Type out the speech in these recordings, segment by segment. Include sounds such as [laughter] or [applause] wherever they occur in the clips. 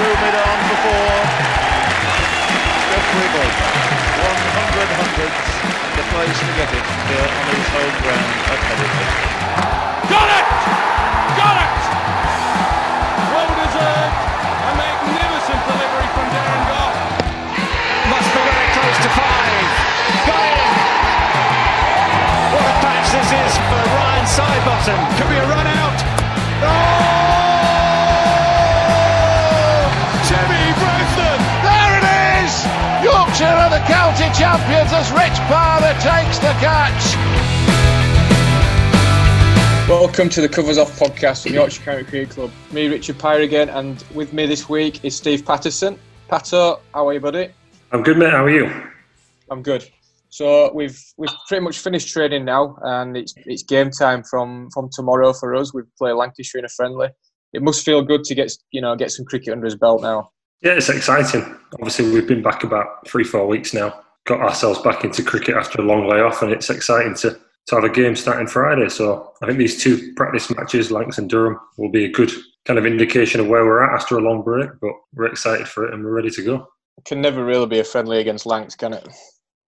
through mid-on before Geoffrey Boycott. 100 hundreds, the place to get it here on his home ground at Headingley. Got it! Got it! Well deserved. A magnificent delivery from Darren Gough. Must be very close to five. Got it! What a patch this is for Ryan Sidebottom. Could be a run out. The county champions as Rich Palmer takes the catch. Welcome to the Covers Off podcast from the Yorkshire County Cricket Club. Me, Richard Pyrah again, and with me this week is Steve Patterson. Pato, how are you, buddy? I'm good, mate. How are you? I'm good. So we've we've pretty much finished training now, and it's it's game time from from tomorrow for us. We play Lancashire in a friendly. It must feel good to get you know get some cricket under his belt now. Yeah, it's exciting. Obviously, we've been back about three, four weeks now. Got ourselves back into cricket after a long layoff, and it's exciting to, to have a game starting Friday. So I think these two practice matches, Lancs and Durham, will be a good kind of indication of where we're at after a long break. But we're excited for it and we're ready to go. It can never really be a friendly against Lancs, can it?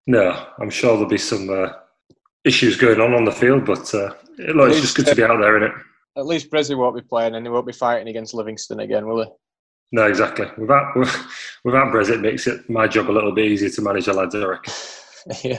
No, I'm sure there'll be some uh, issues going on on the field, but uh, look, it's just good to be out there, isn't it? At least Brezzy won't be playing, and he won't be fighting against Livingstone again, will he? No, exactly. Without [laughs] without Brez, it makes it my job a little bit easier to manage the lads, I reckon. [laughs] yeah,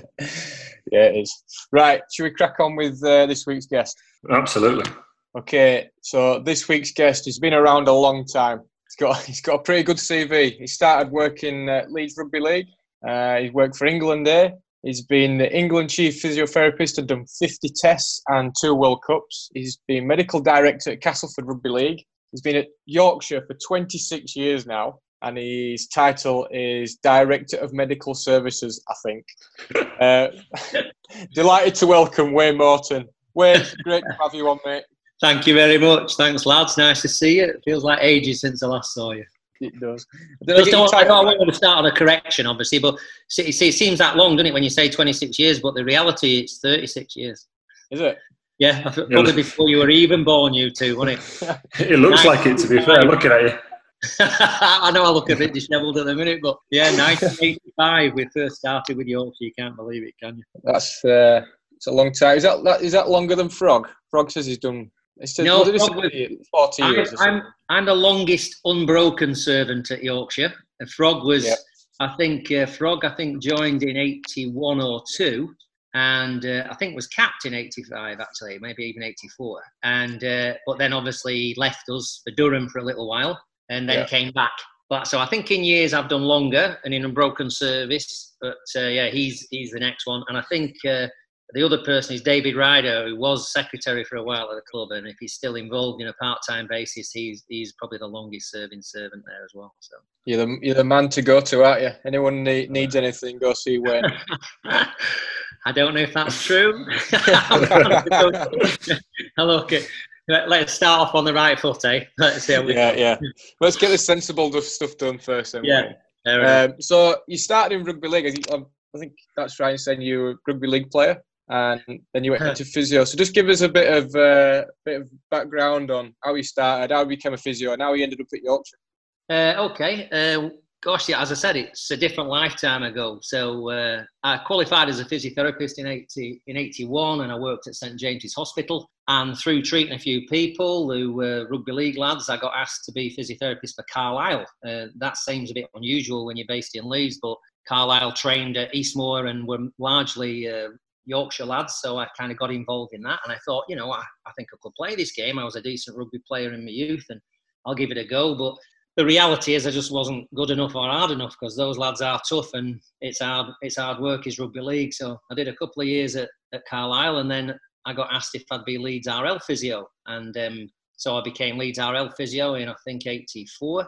yeah, it is. Right, should we crack on with uh, this week's guest? Absolutely. Okay, so this week's guest has been around a long time. He's got [laughs] he's got a pretty good CV. He started working at Leeds Rugby League. Uh, he's worked for England there. He's been the England chief physiotherapist and done 50 tests and two World Cups. He's been medical director at Castleford Rugby League. He's been at Yorkshire for 26 years now, and his title is Director of Medical Services, I think. [laughs] Uh, [laughs] delighted to welcome Wayne Morton. Wayne, great to have you on, mate. Thank you very much. Thanks, lads. Nice to see you. It feels like ages since I last saw you. It does. I don't, I don't want to start on a correction, obviously, but see, see, it seems that long, doesn't it, when you say 26 years? But the reality, it's 36 years. Is it? Yeah, probably before you were even born, you two, wasn't it? [laughs] it looks like it, to be fair, looking at you. [laughs] I know I look a bit dishevelled at the minute, but yeah, 1985 we first started with Yorkshire. You can't believe it, can you? That's uh, it's a long time. Is that, that is that longer than Frog? Frog says he's done. It says, No, what did it say? Frog forty I'm, years. or I'm. I'm the longest unbroken servant at Yorkshire. And Frog was, Yep. I think, uh, Frog, I think, joined in 81 or 2. And uh, I think was capped in 85, actually, maybe even 84. And uh, But then obviously left us for Durham for a little while and then Yeah. came back. But so I think in years I've done longer and in unbroken service. But uh, yeah, he's, he's the next one. And I think uh, the other person is David Ryder, who was secretary for a while at the club, and if he's still involved in a part-time basis, he's he's probably the longest-serving servant there as well. So You're the you're the man to go to, aren't you? Anyone need, needs anything, go see Wayne. [laughs] I don't know if that's [laughs] true. [laughs] Look, let- let's start off on the right foot, eh? [laughs] Let's see how we yeah, yeah. Let's get the sensible stuff done first. Yeah. Um, so you started in rugby league. I think, um, I think that's right. Saying you were a rugby league player, and then you went into physio. So just give us a bit of uh, bit of background on how you started, how you became a physio, and how you ended up at Yorkshire. Uh, okay. Uh, gosh, yeah, as I said, it's a different lifetime ago. So uh, I qualified as a physiotherapist in 80, in 81 and I worked at St James's Hospital. And through treating a few people who were rugby league lads, I got asked to be physiotherapist for Carlisle. Uh, that seems a bit unusual when you're based in Leeds, but Carlisle trained at Eastmoor and were largely uh, Yorkshire lads, so I kind of got involved in that. And I thought, you know, I, I think I could play this game. I was a decent rugby player in my youth, and I'll give it a go. But the reality is, I just wasn't good enough or hard enough because those lads are tough, and it's hard. It's hard work. Is rugby league. So I did a couple of years at, at Carlisle, and then I got asked if I'd be Leeds RL physio, and um, so I became Leeds RL physio in I think 84,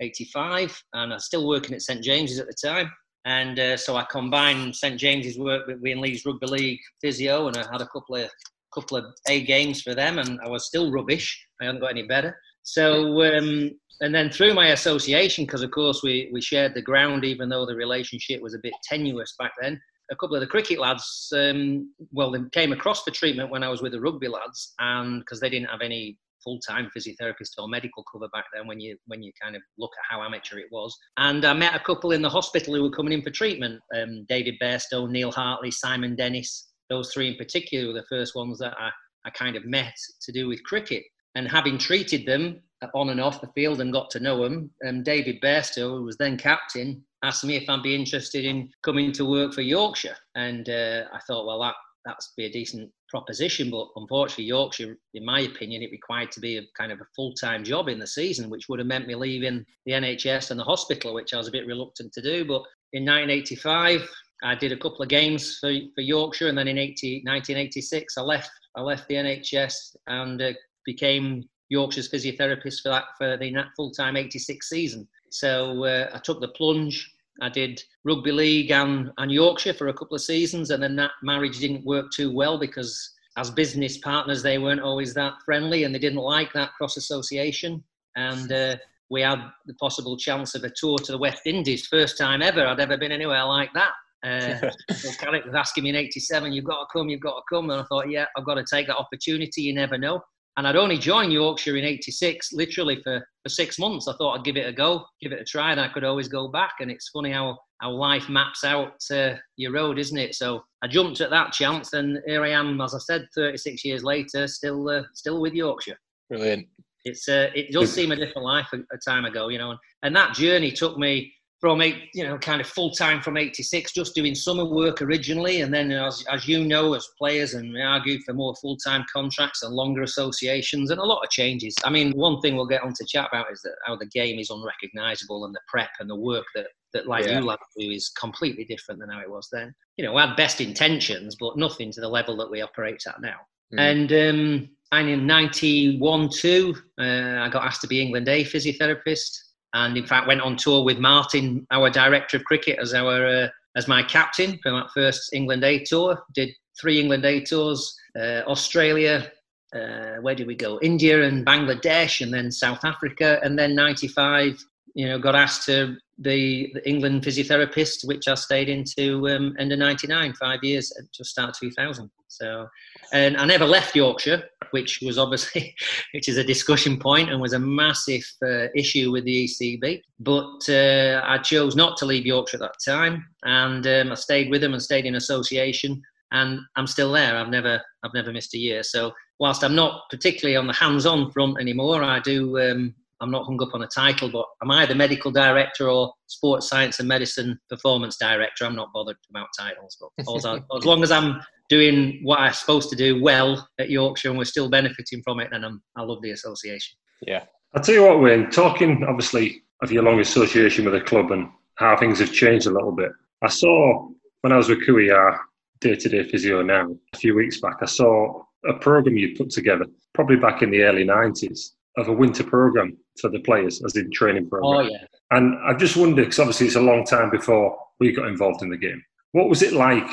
85, and I was still working at St James's at the time. And uh, so I combined St James's work with with Leeds Rugby League physio, and I had a couple of couple of A games for them, and I was still rubbish. I hadn't got any better. So um, and then through my association, because of course we we shared the ground, even though the relationship was a bit tenuous back then. A couple of the cricket lads, um, well, they came across the treatment when I was with the rugby lads, and because they didn't have any full-time physiotherapist or medical cover back then when you when you kind of look at how amateur it was. And I met a couple in the hospital who were coming in for treatment. Um, David Bairstow, Neil Hartley, Simon Dennis. Those three in particular were the first ones that I, I kind of met to do with cricket. And having treated them on and off the field and got to know them, um, David Bairstow, who was then captain, asked me if I'd be interested in coming to work for Yorkshire. And uh, I thought, well, that that's be a decent proposition. But unfortunately, Yorkshire, in my opinion, it required to be a kind of a full time job in the season, which would have meant me leaving the NHS and the hospital, which I was a bit reluctant to do. But in 1985, I did a couple of games for, for Yorkshire, and then in 80, 1986, I left. I left the NHS and uh, became Yorkshire's physiotherapist for that for the full time 86 season. So uh, I took the plunge I did rugby league and, and Yorkshire for a couple of seasons, and then that marriage didn't work too well because as business partners they weren't always that friendly, and they didn't like that cross association. And uh, we had the possible chance of a tour to the West Indies, first time ever I'd ever been anywhere like that. Uh, [laughs] Carrick was asking me in '87, "You've got to come, you've got to come," and I thought, "Yeah, I've got to take that opportunity. You never know." And I'd only joined Yorkshire in '86, literally for, for six months. I thought I'd give it a go, give it a try, and I could always go back. And it's funny how, how life maps out uh, your road, isn't it? So I jumped at that chance, and here I am, as I said, 36 years later, still uh, still with Yorkshire. Brilliant. It's uh, it does seem a different life a, a time ago, you know, and, and that journey took me from eight, you know, kind of full time from '86, just doing summer work originally, and then as, as you know, as players, and we argued for more full time contracts and longer associations, and a lot of changes. I mean, one thing we'll get on to chat about is that how the game is unrecognisable, and the prep and the work that that like yeah. you like do is completely different than how it was then. You know, we had best intentions, but nothing to the level that we operate at now. Mm. And um, and in '91 2, uh, I got asked to be England A physiotherapist and in fact went on tour with Martyn, our director of cricket, as our uh, as my captain for that first England A tour. Did three England A tours, uh, Australia. Uh, where did we go? India and Bangladesh, and then South Africa, and then '95. You know, got asked to be the England physiotherapist, which I stayed into um, under '99, five years, just start 2000. So, and I never left Yorkshire, which was obviously, [laughs] which is a discussion point and was a massive uh, issue with the ECB. But uh, I chose not to leave Yorkshire at that time, and um, I stayed with them and stayed in association. And I'm still there. I've never, I've never missed a year. So, whilst I'm not particularly on the hands-on front anymore, I do um, I'm not hung up on a title, but I'm either medical director or sports science and medicine performance director. I'm not bothered about titles, but [laughs] as long as I'm doing what I'm supposed to do well at Yorkshire and we're still benefiting from it, then I'm, I love the association. Yeah. I'll tell you what, Wayne, talking obviously of your long association with the club and how things have changed a little bit. I saw when I was with Kui, our day to day physio now, a few weeks back, I saw a program you put together, probably back in the early 90s, of a winter program for the players, as in training program. Oh yeah. And I just wondered because obviously it's a long time before we got involved in the game. What was it like?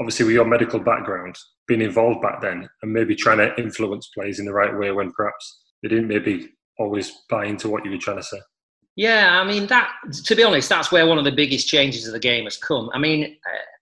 Obviously, with your medical background, being involved back then, and maybe trying to influence players in the right way when perhaps they didn't maybe always buy into what you were trying to say. Yeah, I mean that. To be honest, that's where one of the biggest changes of the game has come. I mean,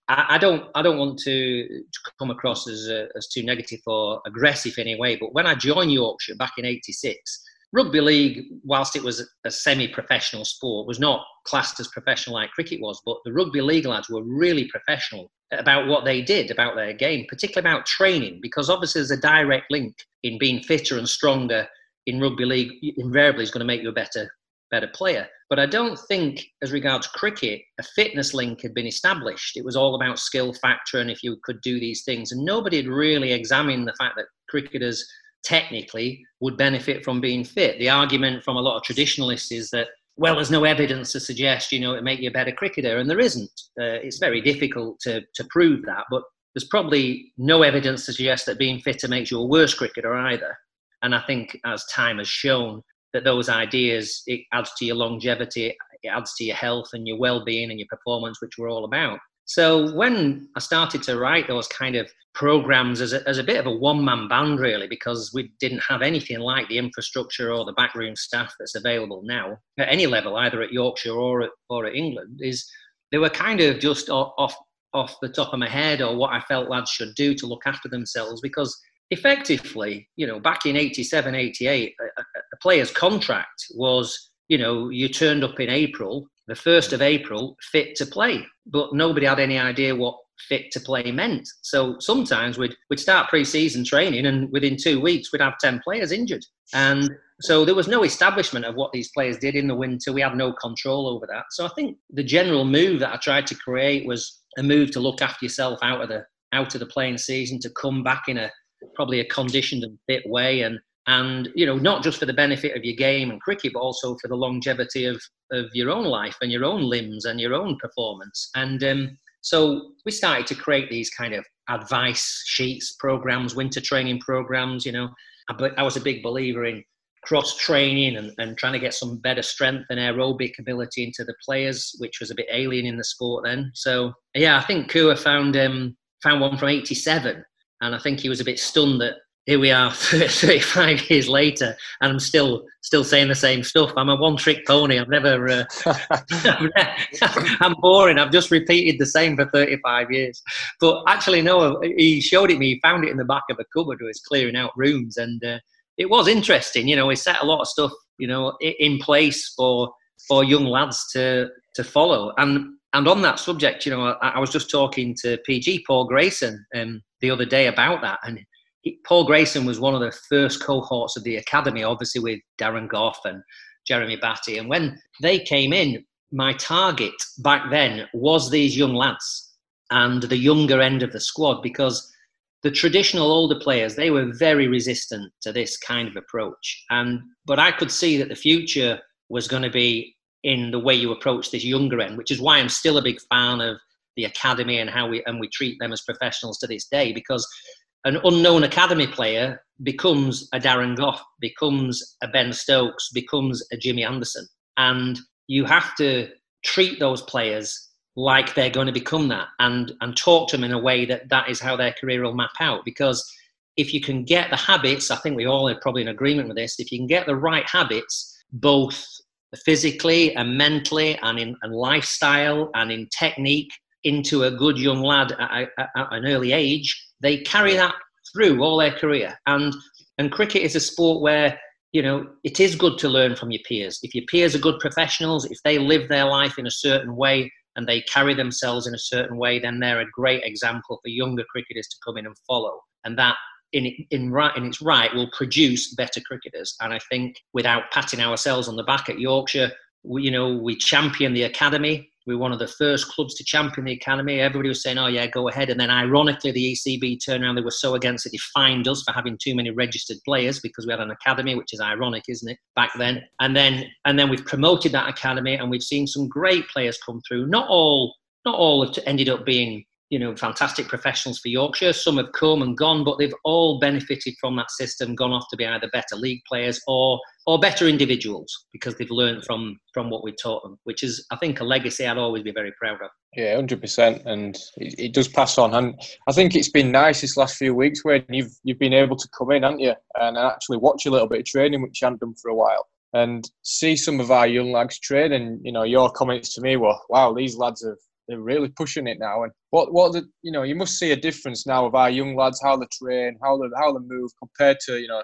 I, I don't, I don't want to, come across as uh, as too negative or aggressive in any way. But when I joined Yorkshire back in '86, rugby league, whilst it was a semi-professional sport, was not classed as professional like cricket was. But the rugby league lads were really professional about what they did, about their game, particularly about training, because obviously there's a direct link in being fitter and stronger in rugby league. Invariably, is going to make you a better better player. But I don't think, as regards cricket, a fitness link had been established. It was all about skill factor and if you could do these things. And nobody had really examined the fact that cricketers technically would benefit from being fit. The argument from a lot of traditionalists is that, well, there's no evidence to suggest, you know, it make you a better cricketer. And there isn't. Uh, it's very difficult to, to prove that. But there's probably no evidence to suggest that being fitter makes you a worse cricketer either. And I think as time has shown, that those ideas it adds to your longevity, it adds to your health and your well-being and your performance, which we're all about. So when I started to write those kind of programs as a, as a bit of a one-man band, really, because we didn't have anything like the infrastructure or the backroom staff that's available now at any level, either at Yorkshire or at, or at England, is they were kind of just off off the top of my head or what I felt lads should do to look after themselves because effectively, you know, back in 87, 88, a, a player's contract was, you know, you turned up in April, the 1st of April, fit to play. But nobody had any idea what fit to play meant. So sometimes we'd, we'd start pre season training and within two weeks we'd have 10 players injured. And so there was no establishment of what these players did in the winter. We had no control over that. So I think the general move that I tried to create was a move to look after yourself out of the out of the playing season, to come back in a probably a conditioned and fit way and and you know not just for the benefit of your game and cricket but also for the longevity of of your own life and your own limbs and your own performance. And um, so we started to create these kind of advice sheets programs winter training programs you know. I was a big believer in cross training and, and trying to get some better strength and aerobic ability into the players which was a bit alien in the sport then. So yeah i think Kua found um, found one from 87 and I think he was a bit stunned that here we are [laughs] 35 years later and I'm still still saying the same stuff. I'm a one trick pony. I've never, uh, [laughs] [laughs] I'm boring. I've just repeated the same for 35 years. But actually, no, he showed it me. He found it in the back of a cupboard where he's clearing out rooms. And uh, it was interesting. You know, he set a lot of stuff, you know, in place for for young lads to to follow. And and on that subject, you know, I, I was just talking to PG Paul Grayson um, the other day about that, and Paul Grayson was one of the first cohorts of the academy, obviously with Darren Gough and Jeremy Batty. And when they came in, my target back then was these young lads and the younger end of the squad because the traditional older players they were very resistant to this kind of approach and but i could see that the future was going to be in the way you approach this younger end, which is why I'm still a big fan of the academy and how we and we treat them as professionals to this day because an unknown academy player becomes a Darren Gough, becomes a Ben Stokes, becomes a Jimmy Anderson. And you have to treat those players like they're going to become that and, and talk to them in a way that that is how their career will map out. Because if you can get the habits, I think we all are probably in agreement with this, if you can get the right habits, both physically and mentally and in and lifestyle and in technique into a good young lad at, at, at, an early age, they carry that through all their career. And and cricket is a sport where you know it is good to learn from your peers. If your peers are good professionals, if they live their life in a certain way and they carry themselves in a certain way, then they're a great example for younger cricketers to come in and follow. And that in, in, right, in its right will produce better cricketers. And I think without patting ourselves on the back at Yorkshire, we, you know, we champion the academy. We were one of the first clubs to champion the academy. Everybody was saying, "Oh yeah, go ahead." And then, ironically, the ECB turned around. They were so against it, they fined us for having too many registered players because we had an academy, which is ironic, isn't it? Back then, and then, and then we've promoted that academy, and we've seen some great players come through. Not all, not all have ended up being you know, fantastic professionals for Yorkshire. Some have come and gone, but they've all benefited from that system, gone off to be either better league players or or better individuals because they've learned from from what we taught them, which is, I think, a legacy I'd always be very proud of. Yeah, hundred percent, and it, it, does pass on. And I think it's been nice this last few weeks when you've you've been able to come in, haven't you, and actually watch a little bit of training, which you hadn't done for a while. And see some of our young lads train, and you know your comments to me were, "Wow, these lads have they're really pushing it now. And what what the you know you must see a difference now of our young lads how they train, how they how they move compared to you know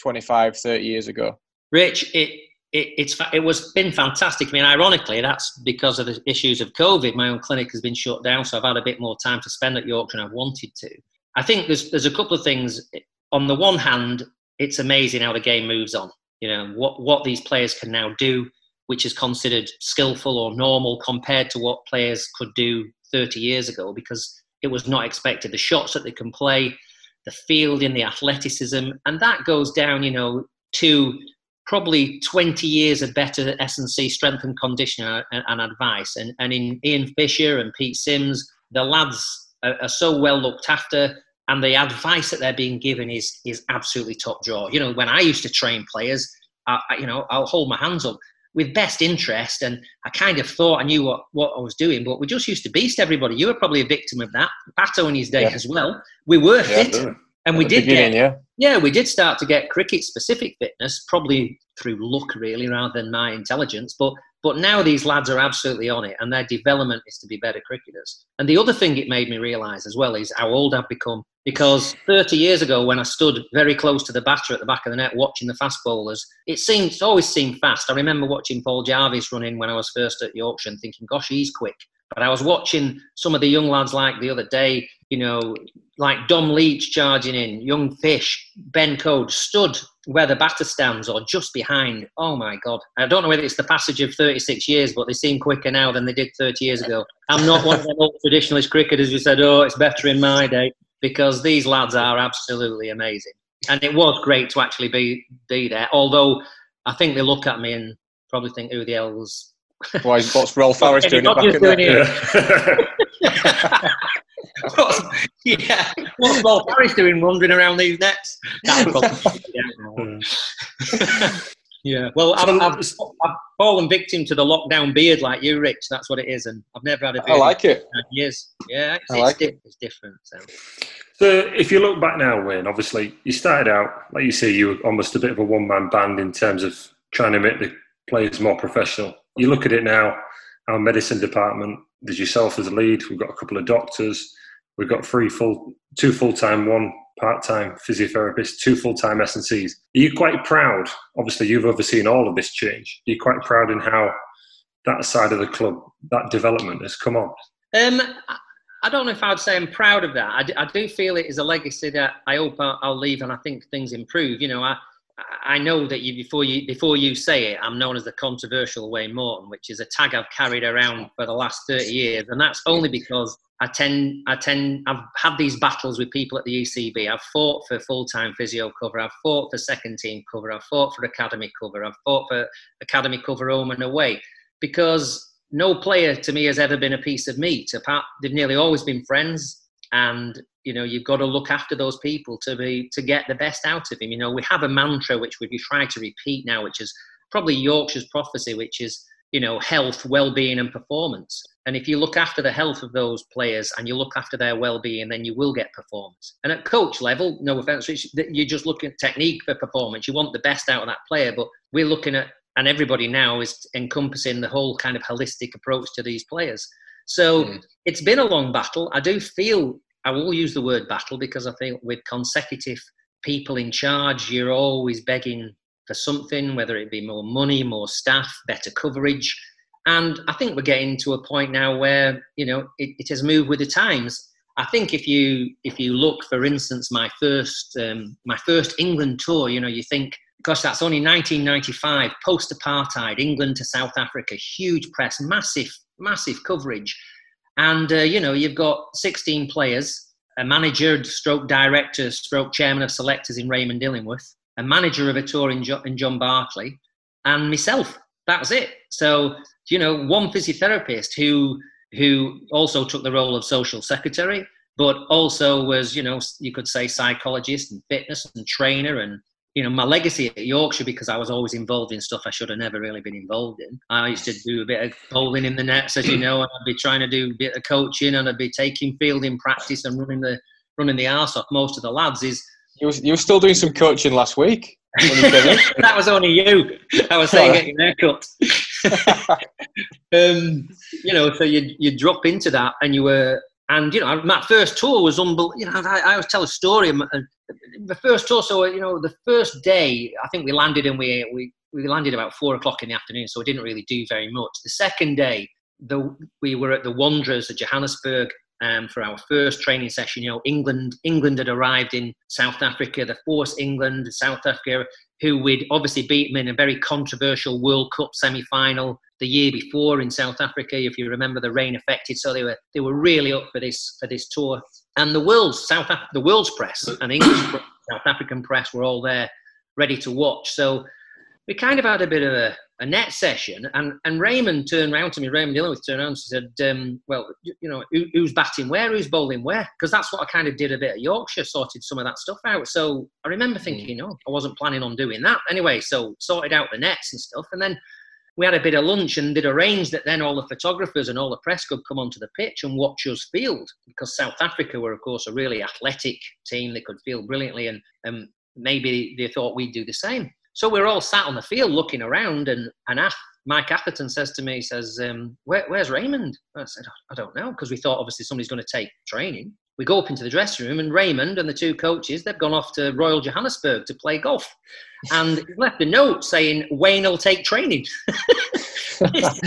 25, 30 years ago. Rich, it. It, it's it was been fantastic. I mean, ironically, that's because of the issues of COVID. My own clinic has been shut down, so I've had a bit more time to spend at Yorkshire than I've wanted to. I think there's there's a couple of things. On the one hand, it's amazing how the game moves on. You know what what these players can now do which is considered skillful or normal compared to what players could do 30 years ago because it was not expected. The shots that they can play, the field fielding, the athleticism, and that goes down, you know, to probably 20 years of better S&C strength and conditioning and, and, advice. And, and in Ian Fisher and Pete Sims, the lads are, are so well looked after and the advice that they're being given is is absolutely top drawer. You know, when I used to train players, I, you know, I'll hold my hands up with best interest. And I kind of thought I knew what, what I was doing, but we just used to beast everybody. You were probably a victim of that. Pato in his day yeah. as well. We were fit. And At we did get, yeah. yeah, we did start to get cricket specific fitness, probably through luck really, rather than my intelligence. But but now these lads are absolutely on it, and their development is to be better cricketers. And the other thing it made me realise as well is how old I've become. Because 30 years ago, when I stood very close to the batter at the back of the net watching the fast bowlers, it seemed it always seemed fast. I remember watching Paul Jarvis run in when I was first at Yorkshire and thinking, gosh, he's quick. But I was watching some of the young lads like the other day, you know, like Dom Leech charging in, young Fish, Ben Coad stood where the batter stands or just behind. Oh my God. I don't know whether it's the passage of 36 years, but they seem quicker now than they did 30 years ago. I'm not one of them old traditionalist cricketers who said, oh, it's better in my day, because these lads are absolutely amazing. And it was great to actually be, be there, although I think they look at me and probably think, who the hell's. [laughs] Why, is what's Rolf Harris doing it back in there? what's, [laughs] [laughs] yeah, what's Rolf Harris doing wandering around these nets? Yeah, well, I've, I've, I've, fallen victim to the lockdown beard like you, Rich. That's what it is, and I've never had a beard. I like it. Years, yeah, it's, I like it's, it. it's different. So. So if you look back now, Wayne, obviously you started out, like you say, you were almost a bit of a one-man band in terms of trying to make the players more professional. You look at it now, our medicine department, there's yourself as a lead, we've got a couple of doctors, we've got three full, two full-time, one part-time physiotherapists, two full-time S&Cs. Are you quite proud? Obviously, you've overseen all of this change. Are you quite proud in how that side of the club, that development has come on? Um, I don't know if I'd say I'm proud of that. I do, I do feel it is a legacy that I hope I'll, I'll leave, and I think things improve. You know, I I know that you before you before you say it, I'm known as the controversial Wayne Morton, which is a tag I've carried around for the last 30 years, and that's only because I tend I tend I've had these battles with people at the ECB. I've fought for full time physio cover. I've fought for second team cover. I've fought for academy cover. I've fought for academy cover home and away because no player to me has ever been a piece of meat. Apart, they've nearly always been friends, and you know you've got to look after those people to be to get the best out of him. You know, we have a mantra which we try to repeat now, which is probably Yorkshire's prophecy, which is you know health, well-being, and performance. And if you look after the health of those players and you look after their well-being, then you will get performance. And at coach level, no offense, you're just looking at technique for performance. You want the best out of that player, but we're looking at and everybody now is encompassing the whole kind of holistic approach to these players. So mm. it's been a long battle. I do feel I will use the word battle because I think with consecutive people in charge, you're always begging for something, whether it be more money, more staff, better coverage. And I think we're getting to a point now where you know it, it has moved with the times. I think if you if you look, for instance, my first um, my first England tour, you know, you think gosh, that's only 1995, post apartheid, England to South Africa, huge press, massive, massive coverage. And, uh, you know, you've got 16 players, a manager, stroke director, stroke chairman of selectors in Raymond Illingworth, a manager of a tour in, jo- in John Barclay, and myself. That's it. So, you know, one physiotherapist who who also took the role of social secretary, but also was, you know, you could say psychologist and fitness and trainer and you know, my legacy at Yorkshire because I was always involved in stuff I should have never really been involved in. I used to do a bit of bowling in the nets, as you know, and I'd be trying to do a bit of coaching and I'd be taking fielding practice and running the running the arse off most of the lads. Is you were, you were still doing some coaching last week. [laughs] that was only you. I was saying get your haircut. [laughs] um, you know, so you you drop into that and you were and you know, my first tour was unbelievable. You know, I, I always tell a story. The first tour, so you know, the first day, I think we landed and we we we landed about four o'clock in the afternoon, so we didn't really do very much. The second day, the we were at the Wanderers at Johannesburg um, for our first training session. You know, England England had arrived in South Africa. The force England, South Africa, who we'd obviously beaten in a very controversial World Cup semi-final the year before in South Africa, if you remember, the rain affected. So they were they were really up for this for this tour. And the world's South Af- the world's press and English South African press were all there, ready to watch. So we kind of had a bit of a, a net session, and, and Raymond turned around to me. Raymond Illingworth turned around and said, um, "Well, you, you know, who, who's batting where, who's bowling where?" Because that's what I kind of did a bit at Yorkshire, sorted some of that stuff out. So I remember thinking, "No, I wasn't planning on doing that anyway." So sorted out the nets and stuff, and then we had a bit of lunch and they'd arranged that then all the photographers and all the press could come onto the pitch and watch us field because South Africa were, of course, a really athletic team. They could field brilliantly and um, maybe they thought we'd do the same. So we are all sat on the field looking around and, and Mike Atherton says to me, he says, um, Where, where's Raymond? I said, I don't know, because we thought obviously somebody's going to take training. we go up into the dressing room, and Raymond and the two coaches, they've gone off to Royal Johannesburg to play golf. And he left a note saying, Wayne will take training. [laughs] [laughs] this,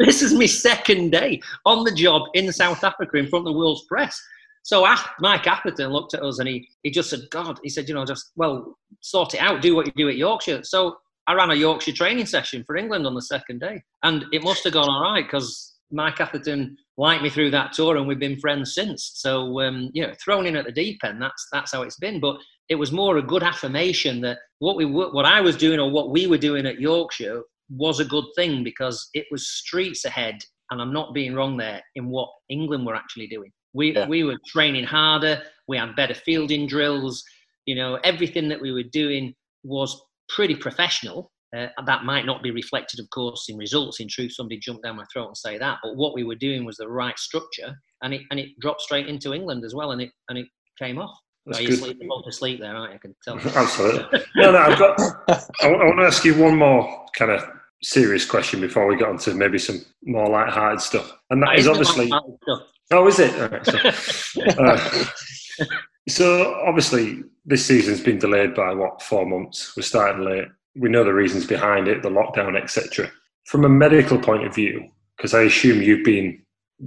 this is my second day on the job in South Africa in front of the world's press. So Mike Atherton looked at us and he, he just said, God, he said, you know, just, well, sort it out, do what you do at Yorkshire. So I ran a Yorkshire training session for England on the second day. And it must have gone all right because Mike Atherton liked me through that tour, and we've been friends since. So, um, you know, thrown in at the deep end, that's that's how it's been. But it was more a good affirmation that what we what I was doing or what we were doing at Yorkshire was a good thing because it was streets ahead, and I'm not being wrong there in what England were actually doing. We yeah. we were training harder. We had better fielding drills. You know, everything that we were doing was pretty professional uh, that might not be reflected, of course, in results. In truth, somebody jumped down my throat and say that. But what we were doing was the right structure, and it and it dropped straight into England as well, and it and it came off. That's you sleep, to sleep there, aren't you? I can tell. Absolutely. no, no. I've got. I, I want to ask you one more kind of serious question before we get on to maybe some more light-hearted stuff, and that, that is, is obviously. Oh, is it? Right, so, [laughs] uh, so obviously, this season's been delayed by what four months. We're starting late we know the reasons behind it, the lockdown, etc. From a medical point of view, because I assume you've been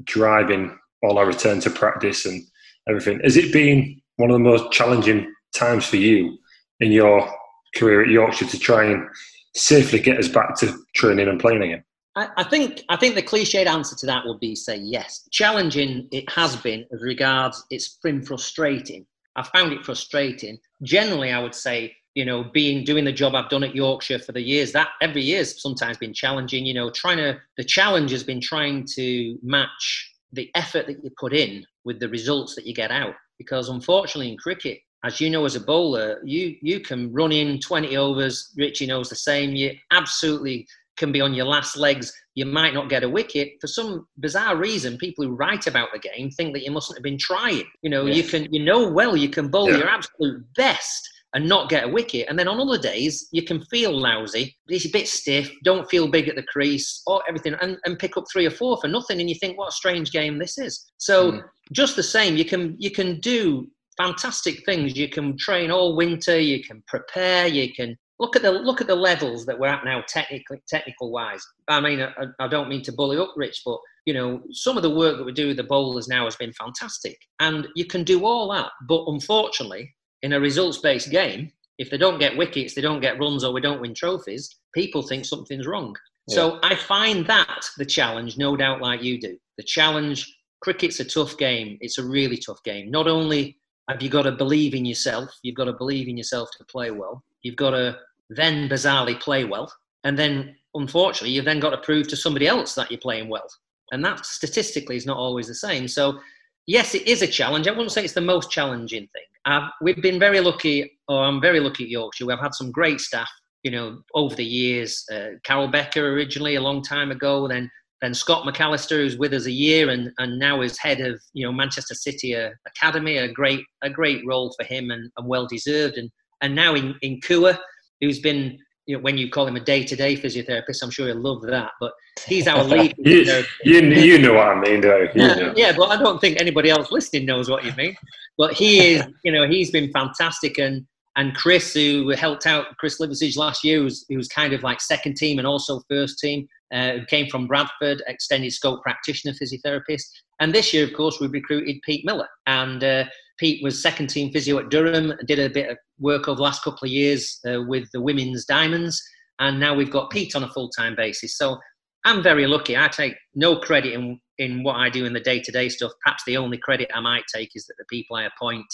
driving all our return to practice and everything, has it been one of the most challenging times for you in your career at Yorkshire to try and safely get us back to training and playing again? I, I think I think the cliched answer to that would be say yes. Challenging it has been as regards it's been frustrating. I found it frustrating. Generally, I would say you know, being doing the job I've done at Yorkshire for the years, that every year's sometimes been challenging. You know, trying to the challenge has been trying to match the effort that you put in with the results that you get out. Because unfortunately, in cricket, as you know, as a bowler, you you can run in 20 overs. Richie knows the same. You absolutely can be on your last legs. You might not get a wicket for some bizarre reason. People who write about the game think that you mustn't have been trying. You know, you can you know well you can bowl yeah. your absolute best and not get a wicket. And then on other days, you can feel lousy, it's a bit stiff, don't feel big at the crease, or everything, and, and pick up three or four for nothing. And you think, what a strange game this is. So mm. just the same, you can you can do fantastic things. You can train all winter. You can prepare. You can look at the look at the levels that we're at now, technically technical wise. I mean, I, I don't mean to bully up Rich, but you know, some of the work that we do with the bowlers now has been fantastic, and you can do all that. But unfortunately, in a results based game, if they don't get wickets, they don't get runs, or we don't win trophies, people think something's wrong. Yeah. So I find that the challenge, no doubt, like you do. The challenge, cricket's a tough game. It's a really tough game. Not only have you got to believe in yourself, you've got to believe in yourself to play well, you've got to then bizarrely play well. And then, unfortunately, you've then got to prove to somebody else that you're playing well. And that statistically is not always the same. So yes, it is a challenge. I wouldn't say it's the most challenging thing. I've, we've been very lucky, or I'm very lucky at Yorkshire. We've had some great staff, you know, over the years. Uh, Carol Becker originally a long time ago, then then Scott McAllister, who's with us a year and, and now is head of you know Manchester City uh, Academy, a great a great role for him and, and well deserved. And and now in in Kua, who's been you know, when you call him a day-to-day physiotherapist, I'm sure he'll love that. But he's our [laughs] lead. you, you, you, know what I mean, you? Yeah, yeah, but I don't think anybody else listening knows what you mean. But he is, [laughs] you know, he's been fantastic, and and Chris, who helped out Chris Liversidge last year, who's was kind of like second team and also first team, uh, came from Bradford, extended scope practitioner, physiotherapist, and this year, of course, we recruited Pete Miller, and uh, Pete was second team physio at Durham, did a bit of work over the last couple of years uh, with the women's diamonds, and now we've got Pete on a full time basis. So I'm very lucky. I take no credit in, in what I do in the day to day stuff. Perhaps the only credit I might take is that the people I appoint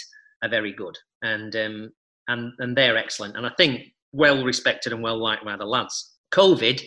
are very good and, um, and, and they're excellent. And I think well respected and well liked by the lads. COVID,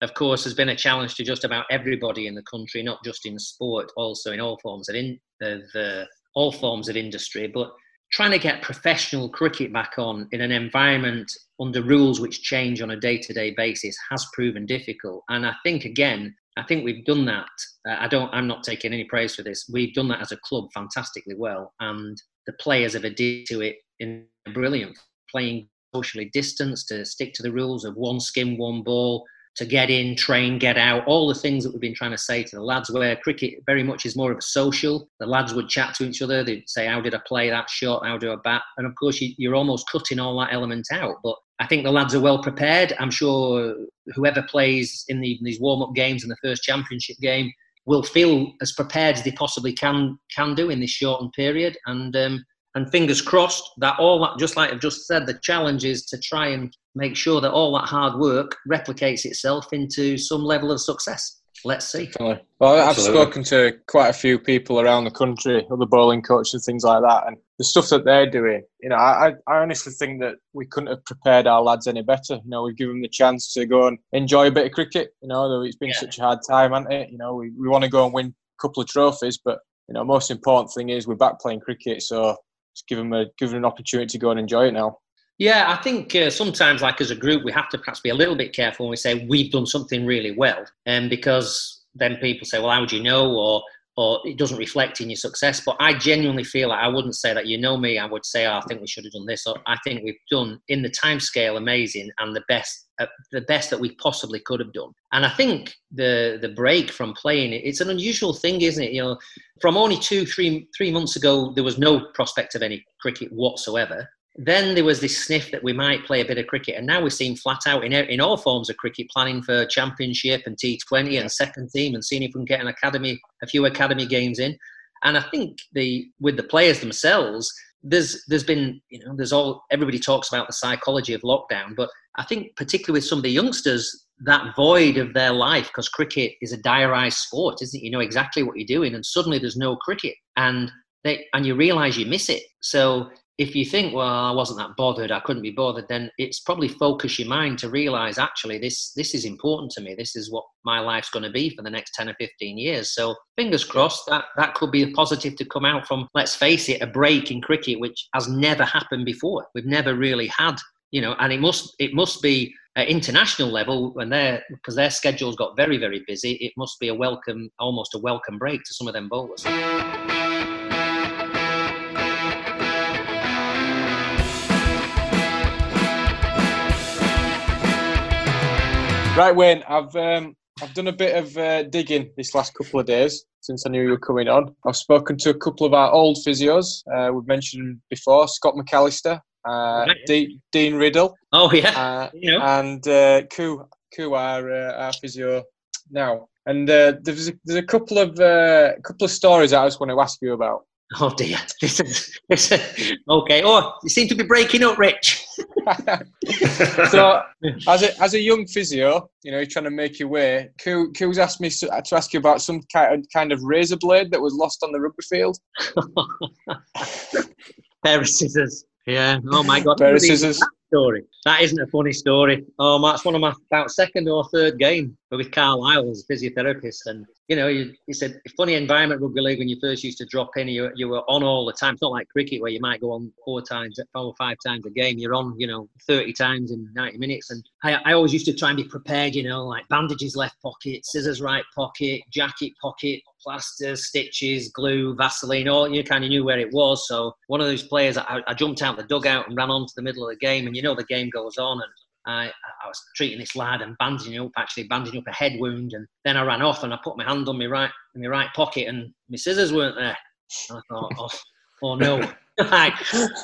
of course, has been a challenge to just about everybody in the country, not just in sport, also in all forms of, in, of uh, all forms of industry, but trying to get professional cricket back on in an environment under rules which change on a day-to-day basis has proven difficult. And I think again, I think we've done that. Uh, I don't. I'm not taking any praise for this. We've done that as a club fantastically well, and the players have adhered to it in brilliant playing socially distanced to stick to the rules of one skin, one ball. To get in, train, get out, all the things that we've been trying to say to the lads. Where cricket very much is more of a social. The lads would chat to each other. They'd say, "How did I play that shot? How do I bat?" And of course, you, are almost cutting all that element out. But I think the lads are well prepared. I'm sure whoever plays in, the, these warm-up games and the first championship game will feel as prepared as they possibly can can do in this shortened period. And um, and fingers crossed that all that, just like I've just said, the challenge is to try and make sure that all that hard work replicates itself into some level of success. Let's see. Definitely. Well, I've Absolutely. spoken to quite a few people around the country, other bowling coaches and things like that, and the stuff that they're doing. You know, I, I honestly think that we couldn't have prepared our lads any better. You know, we've given them the chance to go and enjoy a bit of cricket. You know, though it's been yeah. such a hard time, hasn't it? You know, we, we want to go and win a couple of trophies, but you know, most important thing is we're back playing cricket. So just give them a give them an opportunity to go and enjoy it now. Yeah, I think uh, sometimes, like as a group, we have to perhaps be a little bit careful when we say we've done something really well, and um, because then people say, "Well, how do you know?" or or it doesn't reflect in your success. But I genuinely feel like I wouldn't say that you know me. I would say, oh, I think we should have done this, or I think we've done in the time scale amazing and the best, uh, the best that we possibly could have done. And I think the the break from playing it, it's an unusual thing, isn't it? You know, from only two, three, three months ago, there was no prospect of any cricket whatsoever then there was this sniff that we might play a bit of cricket, and now we're seeing flat out in in all forms of cricket, planning for championship and T20 and second team, and seeing if we can get an academy, a few academy games in. And I think the with the players themselves, there's there's been you know there's all everybody talks about the psychology of lockdown, but I think particularly with some of the youngsters, that void of their life because cricket is a diarised sport, isn't it? You know exactly what you're doing, and suddenly there's no cricket, and they and you realise you miss it. So if you think, well, I wasn't that bothered, I couldn't be bothered, then it's probably focus your mind to realize actually this this is important to me. This is what my life's going to be for the next 10 or 15 years. So fingers crossed that that could be a positive to come out from, let's face it, a break in cricket, which has never happened before. We've never really had, you know, and it must it must be at international level when they're because their schedules got very, very busy, it must be a welcome, almost a welcome break to some of them bowlers. Right, Wayne, I've um, I've done a bit of uh, digging this last couple of days since I knew you were coming on. I've spoken to a couple of our old physios. Uh, we've mentioned before Scott McAllister, uh, right. D- Dean Riddle. Oh yeah, uh, you know. and uh, Koo, Koo, our uh, our physio now. And uh, there's a, there's a couple of uh, couple of stories I just want to ask you about. Oh dear, [laughs] this is, this is, okay. Oh, you seem to be breaking up, Rich. [laughs] so, as a as a young physio, you know, you're trying to make your way. Koo, Koo's asked me to, to ask you about some kind of, kind of razor blade that was lost on the rugby field. [laughs] Pair of scissors. Yeah. Oh my God. Pair of scissors story. That isn't a funny story. Oh, that's one of my about second or third game with Carlisle as a physiotherapist, and you know, he said funny environment rugby league when you first used to drop in. You you were on all the time. It's not like cricket where you might go on four times, four or five times a game. You're on, you know, thirty times in ninety minutes. And I, I always used to try and be prepared. You know, like bandages left pocket, scissors right pocket, jacket pocket, plasters, stitches, glue, Vaseline, all you kind of knew where it was. So one of those players, I, I, jumped out the dugout and ran onto the middle of the game, and you know the game goes on, and I, I was treating this lad and bandaging up, actually bandaging up a head wound, and then I ran off and I put my hand on my right in my right pocket, and my scissors weren't there. And I thought, oh, oh no, [laughs] like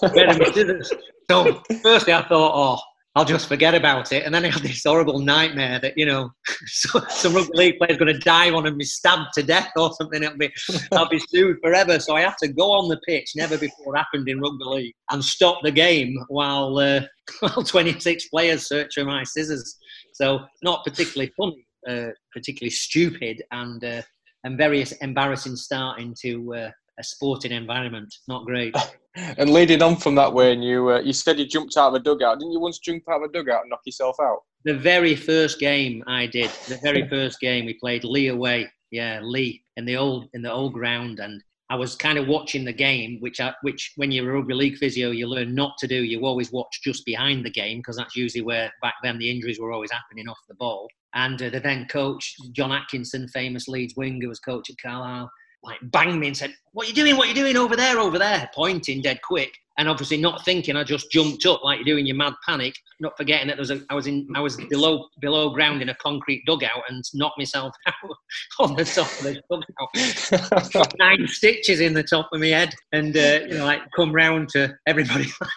where are my scissors? So firstly, I thought, oh I'll just forget about it. And then I have this horrible nightmare that, you know, [laughs] some rugby league player's going to dive on and be stabbed to death or something. It'll be, I'll be sued forever. So I have to go on the pitch, never before happened in rugby league, and stop the game while, uh, [laughs] while 26 players search for my scissors. So not particularly funny, uh, particularly stupid, and, uh, and very embarrassing start into uh, a sporting environment. Not great. [laughs] and leading on from that, Wayne, you uh, you said you jumped out of a dugout. Didn't you once jump out of a dugout and knock yourself out? The very first game I did, the very first game we played Leigh away. Yeah, Leigh in the old in the old ground, and I was kind of watching the game, which I, which when you're a rugby league physio, you learn not to do. You always watch just behind the game because that's usually where back then the injuries were always happening off the ball. And uh, the then coach John Atkinson, famous Leeds winger, was coach at Carlisle like banged me and said, "What are you doing? What are you doing over there? Over there?" Pointing dead quick, and obviously not thinking. I just jumped up like you do in your mad panic, not forgetting that there was a, I was in I was below below ground in a concrete dugout and knocked myself [laughs] out on the top of the dugout. [laughs] Nine stitches in the top of my head, and uh, you know, like come round to everybody. [laughs] Like,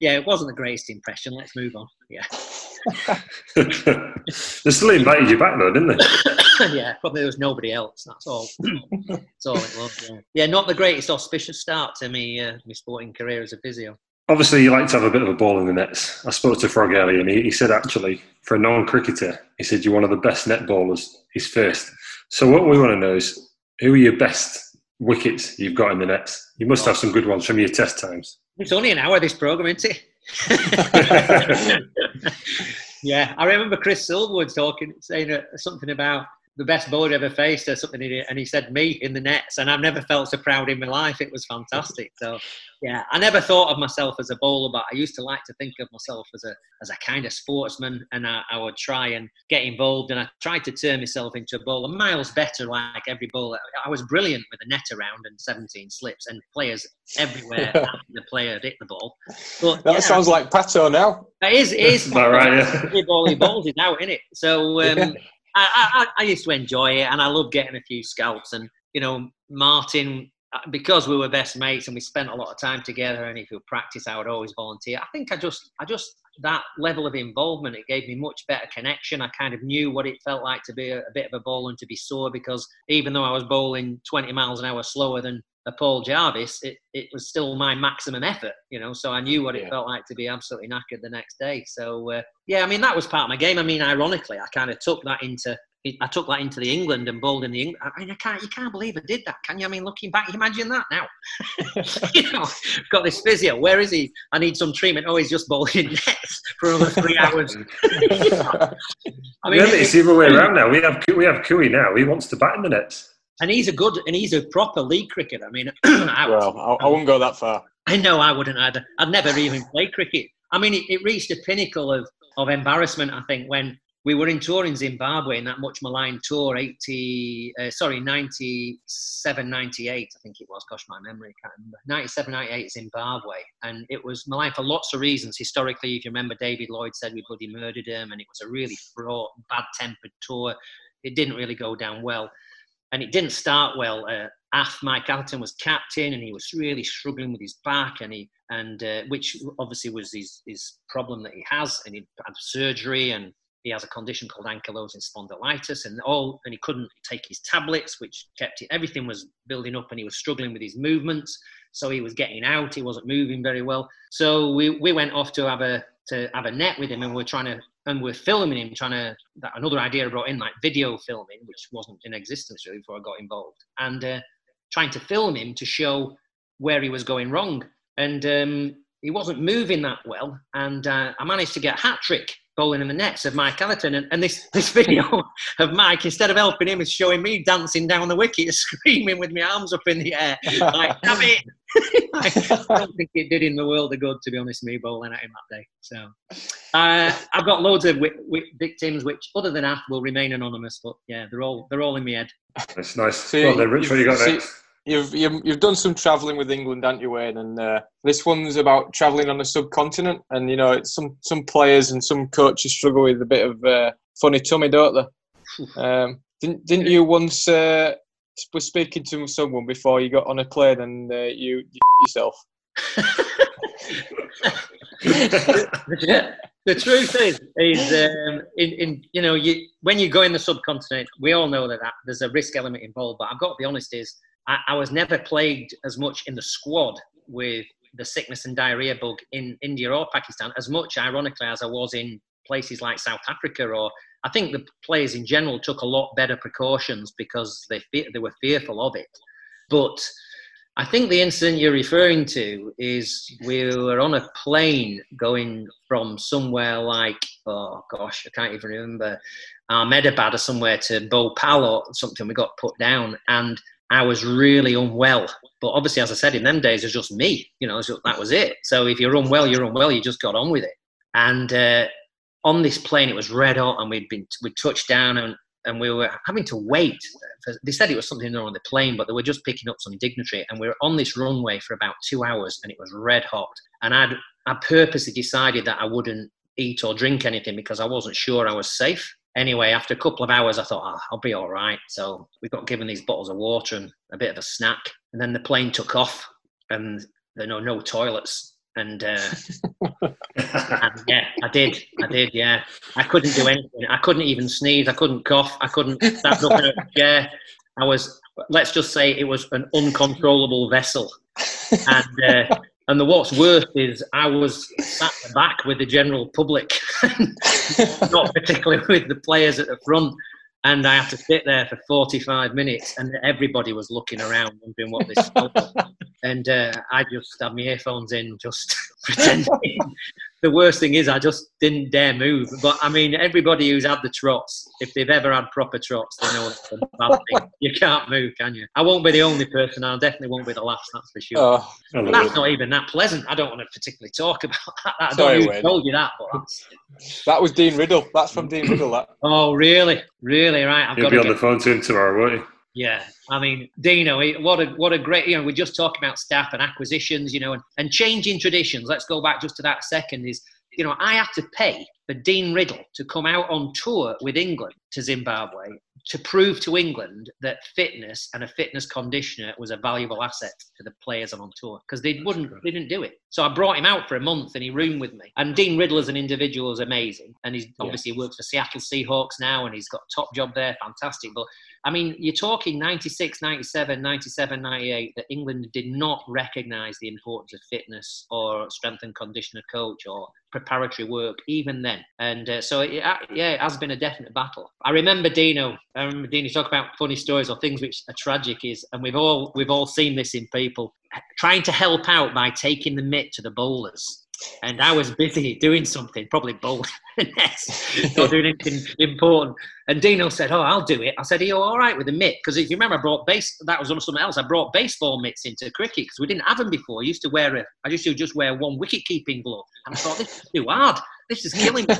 yeah, it wasn't the greatest impression. Let's move on. Yeah. they still invited you back though, didn't they? [coughs] yeah, probably there was nobody else. That's all. That's all it was. Yeah. yeah, not the greatest auspicious start to me uh, my sporting career as a physio. Obviously, you like to have a bit of a ball in the nets. I spoke to Frog earlier, and he, he said actually, for a non-cricketer, he said you're one of the best net ballers. He's first. So what we want to know is who are your best wickets you've got in the nets? You must have some good ones from your test times. It's only an hour this program, isn't it? [laughs] [laughs] yeah, I remember Chris Silverwood talking, saying uh, something about the best bowler ever faced or something, and he said me in the nets, and I've never felt so proud in my life. It was fantastic. So, yeah, I never thought of myself as a bowler, but I used to like to think of myself as a as a kind of sportsman, and I, I would try and get involved, and I tried to turn myself into a bowler, miles better, like every bowler. I was brilliant with a net around and 17 slips, and players everywhere [laughs] the player hit the ball. But, that yeah, sounds like Pato now. It is. It is. right. Yeah. Every ball he bowls is out, isn't it? So. [laughs] Um, yeah I, I, I, used to enjoy it, and I love getting a few scalps. And you know, Martyn, uh, because we were best mates and we spent a lot of time together, and if we practice, I would always volunteer. I think I just, I just that level of involvement, it gave me much better connection. I kind of knew what it felt like to be a, a bit of a bowler and to be sore because even though I was bowling 20 miles an hour slower than a Paul Jarvis, it, it was still my maximum effort, you know. So I knew what it yeah. felt like to be absolutely knackered the next day. So uh, yeah, I mean that was part of my game. I mean, ironically, I kind of took that into I took that into the England and bowled in the England. I mean, I can't, you can't believe I did that, can you? I mean, looking back, imagine that now. [laughs] you know, got this physio. Where is he? I need some treatment. Oh, he's just bowling [laughs] nets for another three hours. [laughs] I mean, really, it's the other way around now. We have we have Cooey now. He wants to bat in the nets and he's a good and he's a proper league cricketer. I mean, [clears throat] I well, I, I, wouldn't go that far. I know I wouldn't either. I'd never even play cricket. I mean, it, it, reached a pinnacle of, of embarrassment. I think when we were in tour in Zimbabwe in that much maligned tour, 80, uh, sorry, 97, 98, I think it was. Gosh, my memory can't remember. 97, 98 Zimbabwe, and it was maligned for lots of reasons. Historically, if you remember, David Lloyd said we bloody murdered him, and it was a really fraught, bad-tempered tour. It didn't really go down well and it didn't start well. Uh, Af Mike Atherton was captain, and he was really struggling with his back, and he and uh, which obviously was his his problem that he has, and he had surgery, and he has a condition called ankylosing spondylitis, and all, and he couldn't take his tablets, which kept it. Everything was building up, and he was struggling with his movements. So he was getting out, he wasn't moving very well. So we we went off to have a to have a net with him, and we we're trying to and we're filming him, trying to that another idea I brought in like video filming, which wasn't in existence really before I got involved, and uh, trying to film him to show where he was going wrong, and um, he wasn't moving that well, and uh, I managed to get hat trick bowling in the nets of Mike Atherton. And, and this, [laughs] this video of Mike, instead of helping him, is showing me dancing down the wicket, [laughs] screaming with my arms up in the air, like, damn it. I don't think it did in the world of good, to be honest, me bowling at him that day. So uh, I've got loads of w- w- victims, which other than Ath will remain anonymous, but yeah, they're all they're all in my head. That's nice. See, well, then, Rich, what you got see, next? You've, you've, you've done some travelling with England, haven't you, Wayne? And uh, this one's about travelling on a subcontinent. And you know, some some players and some coaches struggle with a bit of uh, funny tummy, don't they? Um, didn't didn't you once uh, was speaking to someone before you got on a plane and uh, you, you yourself? [laughs] the truth is, is um, in, in you know, you when you go in the subcontinent, we all know that, that there's a risk element involved. But I've got to be honest, is I, I was never plagued as much in the squad with the sickness and diarrhea bug in India or Pakistan as much, ironically, as I was in places like South Africa or I think the players in general took a lot better precautions because they they were fearful of it. But I think the incident you're referring to is we were on a plane going from somewhere like oh gosh I can't even remember Ahmedabad or somewhere to Bhopal or something. We got put down and I was really unwell. But obviously, as I said, in them days, it was just me. You know, that was it. So if you're unwell, you're unwell. You just got on with it. And uh, on this plane, it was red hot, and we'd been we touched down, and and we were having to wait. For, they said it was something wrong on the plane, but they were just picking up some dignitary, and we were on this runway for about two hours, and it was red hot. And I'd I purposely decided that I wouldn't eat or drink anything because I wasn't sure I was safe. Anyway, after a couple of hours, I thought oh, I'll be all right. So we got given these bottles of water and a bit of a snack, and then the plane took off, and there were no, no toilets. And, uh, [laughs] and yeah, I did. I did. Yeah, I couldn't do anything. I couldn't even sneeze. I couldn't cough. I couldn't stand up out of the chair. I was. Let's just say it was an uncontrollable vessel, and uh, and the what's worse is I was sat at the back with the general public, [laughs] not particularly with the players at the front. And I had to sit there for 45 minutes, and everybody was looking around, wondering what this was. [laughs] And uh, I just had my earphones in, just [laughs] pretending the worst thing is I just didn't dare move. But I mean, everybody who's had the trots, if they've ever had proper trots, they know it's a bad thing. You can't move, can you? I won't be the only person. I definitely won't be the last. That's for sure. Oh, oh that's not even that pleasant. I don't want to particularly talk about [laughs] that. I Sorry, don't know who told you that. But that was Dean Riddle. That's from Dean Riddle. That. Oh, really? Really? Right. I've You'll be on the phone to him tomorrow, won't you? Yeah, I mean, Dino, eh, what a what a great you know. We're just talking about staff and acquisitions, you know, and, and changing traditions. Let's go back just to that second. Is you know, I had to pay for Dean Riddle to come out on tour with England to Zimbabwe to prove to England that fitness and a fitness conditioner was a valuable asset to the players on tour because they wouldn't they didn't do it. So I brought him out for a month and he roomed with me. And Dean Riddle as an individual is amazing, and he's obviously yeah. works for Seattle Seahawks now and he's got a top job there, fantastic. But I mean, you're talking 96, 97, 97, 98 that England did not recognise the importance of fitness or strength and conditioner coach or preparatory work even then. And uh, so, it, yeah, it has been a definite battle. I remember Dino. I remember Dino talk about funny stories or things which are tragic. Is and we've all we've all seen this in people trying to help out by taking the mitt to the bowlers and I was busy doing something, probably bowling [laughs] or doing anything important. And Dino said, "Oh, I'll do it." I said, "Are you all right with the mitt?" Because if you remember, I brought base. That was on something else. I brought baseball mitts into cricket because we didn't have them before. I used to wear a. I used to just wear one wicket keeping glove, and I thought this is too hard this is killing me.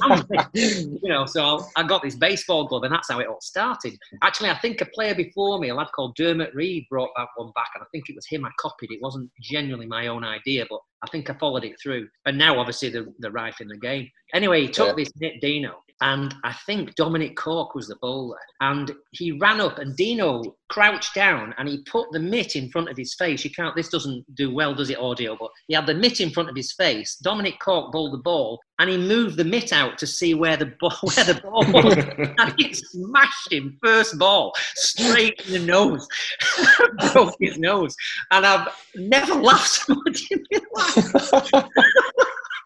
you know, so I got this baseball glove, and that's how it all started. Actually, I think a player before me, a lad called Dermot Reeve, brought that one back, and I think it was him I copied. It wasn't genuinely my own idea, but I think I followed it through. And now, obviously, the the rife in the game. Anyway, he took yeah. this Nick Dino, and I think Dominic Cork was the bowler. And he ran up, and Dino crouched down, and he put the mitt in front of his face. You can't. This doesn't do well, does it, audio? But he had the mitt in front of his face. Dominic Cork bowled the ball, and he moved the mitt out to see where the ball [laughs] where the ball was, [laughs] and he smashed him first ball straight in the nose, [laughs] broke his nose, and I've never laughed so much in my life.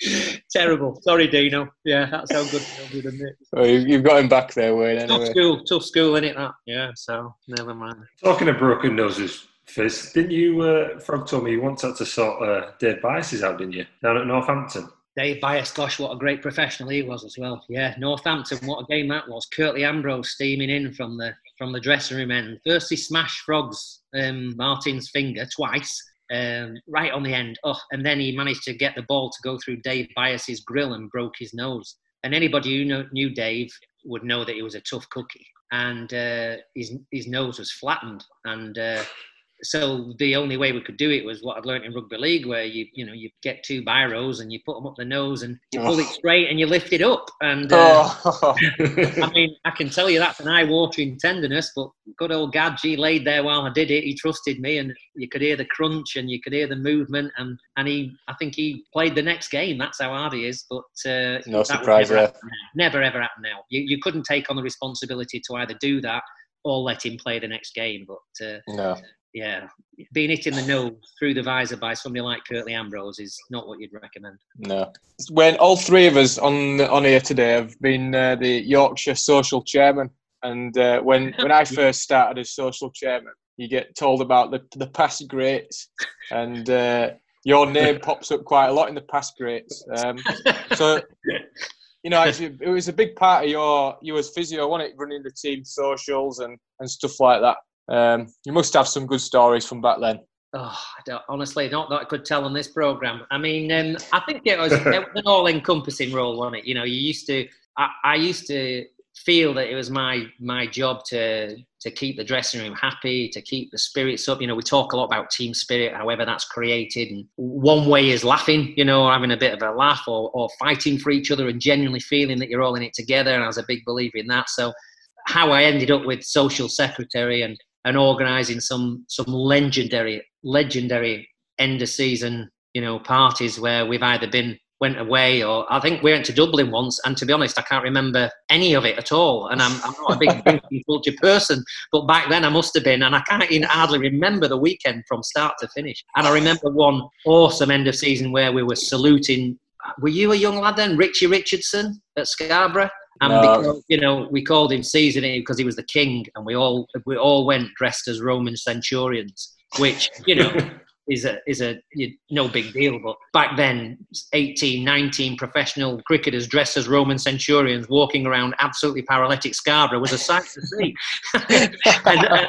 [laughs] Terrible. Sorry, Dino. Yeah, that's how good he'll it? Oh, you've got him back there, Wayne. Anyway. Tough school, tough school, isn't it? That. Yeah. So never mind. Talking of broken noses, Fizz, didn't you? Uh, Frog told me you once had to sort uh, Dave Byas's out, didn't you? Down at Northampton. Dave Byas, gosh, what a great professional he was as well. Yeah, Northampton, what a game that was. Curtly Ambrose steaming in from the from the dressing room end. First he smashed Frogs um, Martyn's finger twice, um, right on the end. Oh, and then he managed to get the ball to go through Dave Byas's grill and broke his nose. And anybody who know, knew Dave would know that he was a tough cookie. And uh, his his nose was flattened, and uh, so the only way we could do it was what I'd learned in rugby league, where you you know you get two biros and you put them up the nose and you pull oh. it straight and you lift it up. And uh, oh. I mean, I can tell you that's an eye-watering tenderness. But good old Gadji laid there while I did it. He trusted me, and you could hear the crunch and you could hear the movement. And and he, I think he played the next game. That's how hard he is. But uh, no surprise never, never ever happen now. You you couldn't take on the responsibility to either do that or let him play the next game. But uh, no yeah, being hit in the nose through the visor by somebody like Curtly Ambrose is not what you'd recommend. No. When all three of us on on here today have been uh, the Yorkshire social chairman, and uh, when [laughs] when I first started as social chairman, you get told about the the past greats, and uh, your name [laughs] pops up quite a lot in the past greats. Um, so. You know, it was a big part of your you as physio, wasn't it? Running the team socials and, and stuff like that. Um, you must have some good stories from back then. Oh, honestly, not that I could tell on this program. I mean, um, I think it was, [laughs] it was an all-encompassing role, wasn't it? You know, you used to. I, I, used to feel that it was my my job to to keep the dressing room happy, to keep the spirits up. You know, we talk a lot about team spirit, however that's created. And one way is laughing, you know, having a bit of a laugh or, or fighting for each other and genuinely feeling that you're all in it together. And I was a big believer in that. So how I ended up with social secretary and, and organising some some legendary legendary end of season you know parties where we've either been went away or I think we went to Dublin once and to be honest I can't remember any of it at all and I'm, I'm not a big [laughs] drinking culture person but back then I must have been and I can't even hardly remember the weekend from start to finish and I remember one awesome end of season where we were saluting were you a young lad then Richie Richardson at Scarborough and No. because you know we called him Caesar because he was the king and we all we all went dressed as Roman centurions which you know [laughs] is a is a you, no big deal. But back then, 18, 19 professional cricketers dressed as Roman centurions walking around absolutely paralytic Scarborough was a sight to see. [laughs] and, uh,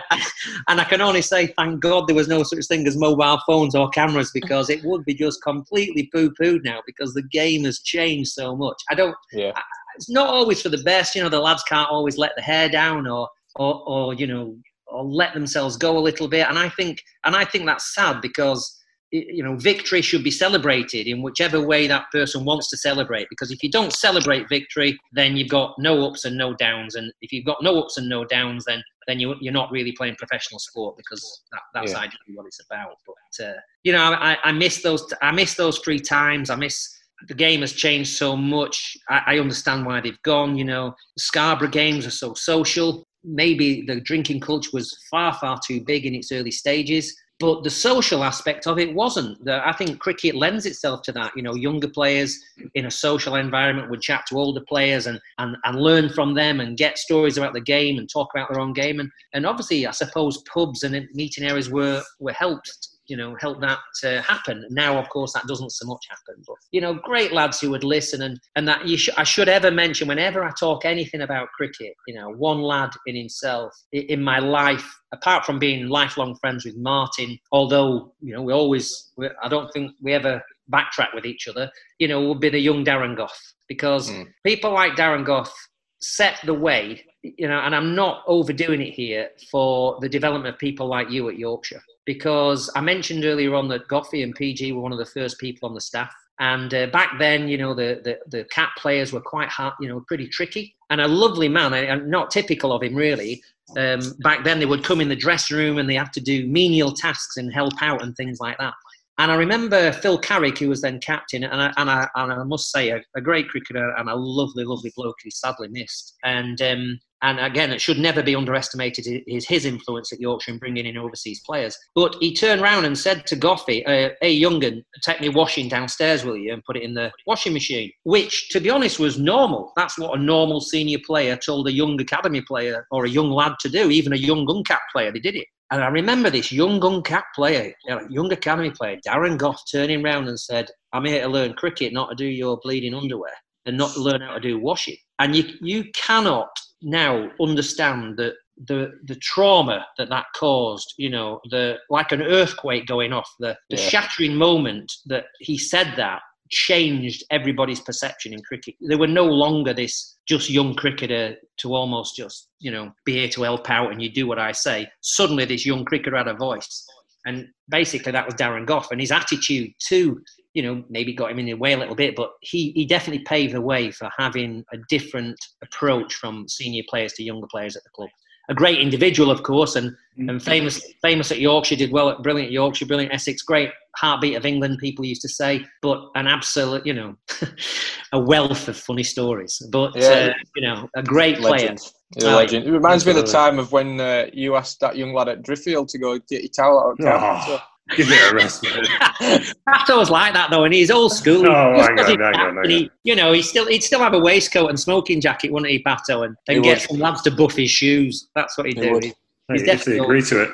and I can only say, thank God there was no such thing as mobile phones or cameras because it would be just completely poo pooed now because the game has changed so much. I don't. Yeah. It's not always for the best. You know, the lads can't always let the hair down or or, or you know or let themselves go a little bit and i think and i think that's sad because you know victory should be celebrated in whichever way that person wants to celebrate because if you don't celebrate victory then you've got no ups and no downs and if you've got no ups and no downs then then you, you're not really playing professional sport because that, that's Yeah. ideally what it's about but uh, you know I, I miss those i miss those three times i miss the game has changed so much. I, I understand why they've gone. You know, Scarborough games are so social. Maybe the drinking culture was far, far too big in its early stages. But the social aspect of it wasn't. I think cricket lends itself to that. You know, younger players in a social environment would chat to older players and, and, and learn from them and get stories about the game and talk about their own game. And, and obviously, I suppose pubs and meeting areas were, were helped you know, help that uh, happen. Now, of course, that doesn't so much happen. But you know, great lads who would listen, and and that you sh- I should ever mention whenever I talk anything about cricket. You know, one lad in himself in my life, apart from being lifelong friends with Martyn, although you know we always, we, I don't think we ever backtrack with each other. You know, would be the young Darren Gough because Mm. people like Darren Gough set the way. You know, and I'm not overdoing it here for the development of people like you at Yorkshire because I mentioned earlier on that Goughy and PG were one of the first people on the staff. And uh, back then, you know, the, the, the cat players were quite hard, you know, pretty tricky. And a lovely man, and not typical of him really. Um, back then, they would come in the dressing room and they had to do menial tasks and help out and things like that. And I remember Phil Carrick, who was then captain, and I, and I, and I must say, a, a great cricketer and a lovely, lovely bloke who sadly missed. And um, and again, it should never be underestimated his, his influence at Yorkshire in bringing in overseas players. But he turned round and said to Goughy, uh, "Hey, young'un, take me washing downstairs, will you, and put it in the washing machine?" Which, to be honest, was normal. That's what a normal senior player told a young academy player or a young lad to do. Even a young uncapped player, they did it. And I remember this young uncapped player, young academy player, Darren Gough, turning round and said, "I'm here to learn cricket, not to do your bleeding underwear, and not to learn how to do washing." And you you cannot now understand the the the trauma that that caused. You know, the like an earthquake going off, the the Yeah. shattering moment that he said that changed everybody's perception in cricket. They were no longer this just young cricketer to almost just, you know, be here to help out and you do what I say. Suddenly this young cricketer had a voice. And basically that was Darren Gough and his attitude too, you know, maybe got him in the way a little bit, but he, he definitely paved the way for having a different approach from senior players to younger players at the club. A great individual, of course, and, and famous famous at Yorkshire, did well at brilliant Yorkshire, brilliant Essex, great heartbeat of England, people used to say, but an absolute, you know, [laughs] a wealth of funny stories. But Yeah. uh, you know, a great player. Legend. He's a Oh, legend. It reminds me of the time of when uh, you asked that young lad at Driffield to go get your towel out of the Oh, give it a rest, mate. Pato was like that though, and he's old school. Oh, Just hang 'cause on, hang on, hang and he- you know, he still he'd still have a waistcoat and smoking jacket, wouldn't he, Pato? And, and He get would. some lads to buff his shoes. That's what he'd He do. would. He's Mate, if definitely they agree to it.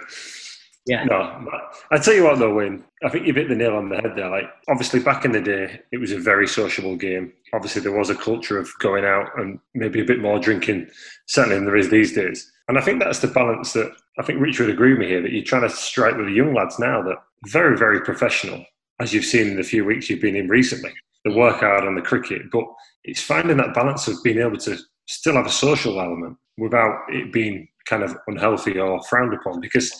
Yeah. No, but I tell you what though, Wayne. I think you hit the nail on the head there. Like, obviously, back in the day, it was a very sociable game. Obviously, there was a culture of going out and maybe a bit more drinking, certainly than there is these days. And I think that's the balance that I think Rich would agree with me here that you're trying to strike with the young lads now that very, very professional, as you've seen in the few weeks you've been in recently. The work hard on the cricket, but it's finding that balance of being able to still have a social element without it being kind of unhealthy or frowned upon. Because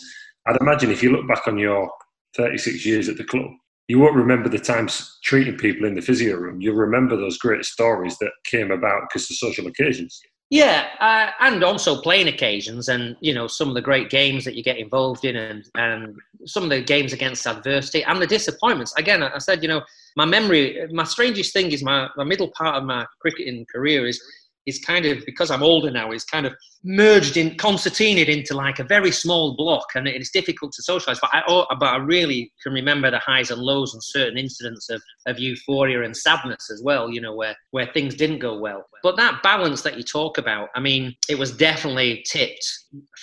I'd imagine if you look back on your 36 years at the club, you won't remember the times treating people in the physio room. You'll remember those great stories that came about because of social occasions. Yeah, uh, and also playing occasions, and you know some of the great games that you get involved in, and and some of the games against adversity and the disappointments. Again, I said, you know, my memory, my strangest thing is my, my middle part of my cricketing career is is kind of because I'm older now is kind of merged in concertinaed into like a very small block and it's difficult to socialize but I, oh, but I really can remember the highs and lows and certain incidents of, of euphoria and sadness as well you know where where things didn't go well. But that balance that you talk about I mean it was definitely tipped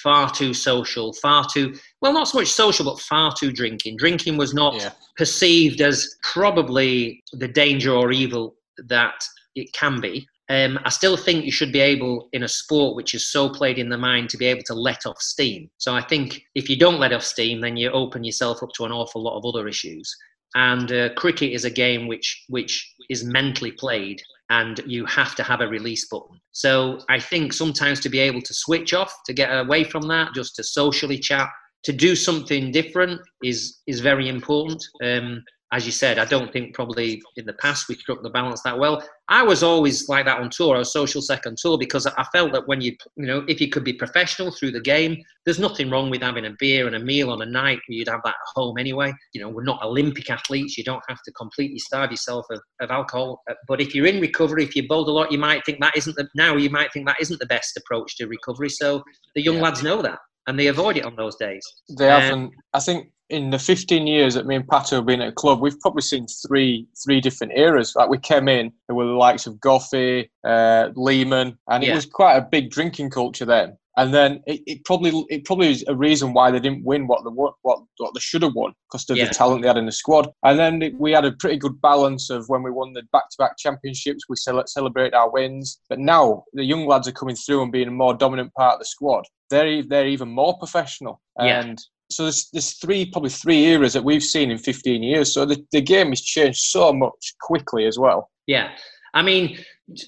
far too social far too well not so much social but far too drinking. Drinking was not yeah. perceived as probably the danger or evil that it can be um, I still think you should be able, in a sport which is so played in the mind, to be able to let off steam. So I think if you don't let off steam, then you open yourself up to an awful lot of other issues. And uh, cricket is a game which which is mentally played, and you have to have a release button. So I think sometimes to be able to switch off, to get away from that, just to socially chat, to do something different is is very important. Um, as you said, I don't think probably in the past we struck the balance that well. I was always like that on tour. I was social second tour because I felt that when you, you know, if you could be professional through the game, there's nothing wrong with having a beer and a meal on a night. You'd have that at home anyway. You know, we're not Olympic athletes. You don't have to completely starve yourself of, of alcohol. Uh, but if you're in recovery, if you bowled a lot, you might think that isn't the, now you might think that isn't the best approach to recovery. So the young yeah. lads know that and they avoid it on those days. They um, haven't. I think in the 15 years that me and Pato have been at a club, we've probably seen three three different eras. Like we came in, there were the likes of Goughy, uh, Lehmann, and it was quite a big drinking culture then. And then it, it, probably it probably is a reason why they didn't win what they what what they should have won because of yeah. the talent they had in the squad. And then we had a pretty good balance of when we won the back-to-back championships, we celebrate our wins. But now the young lads are coming through and being a more dominant part of the squad. They're they're even more professional. Yeah. And so there's, there's three probably three eras that we've seen in 15 years. So the, the game has changed so much quickly as well. Yeah. I mean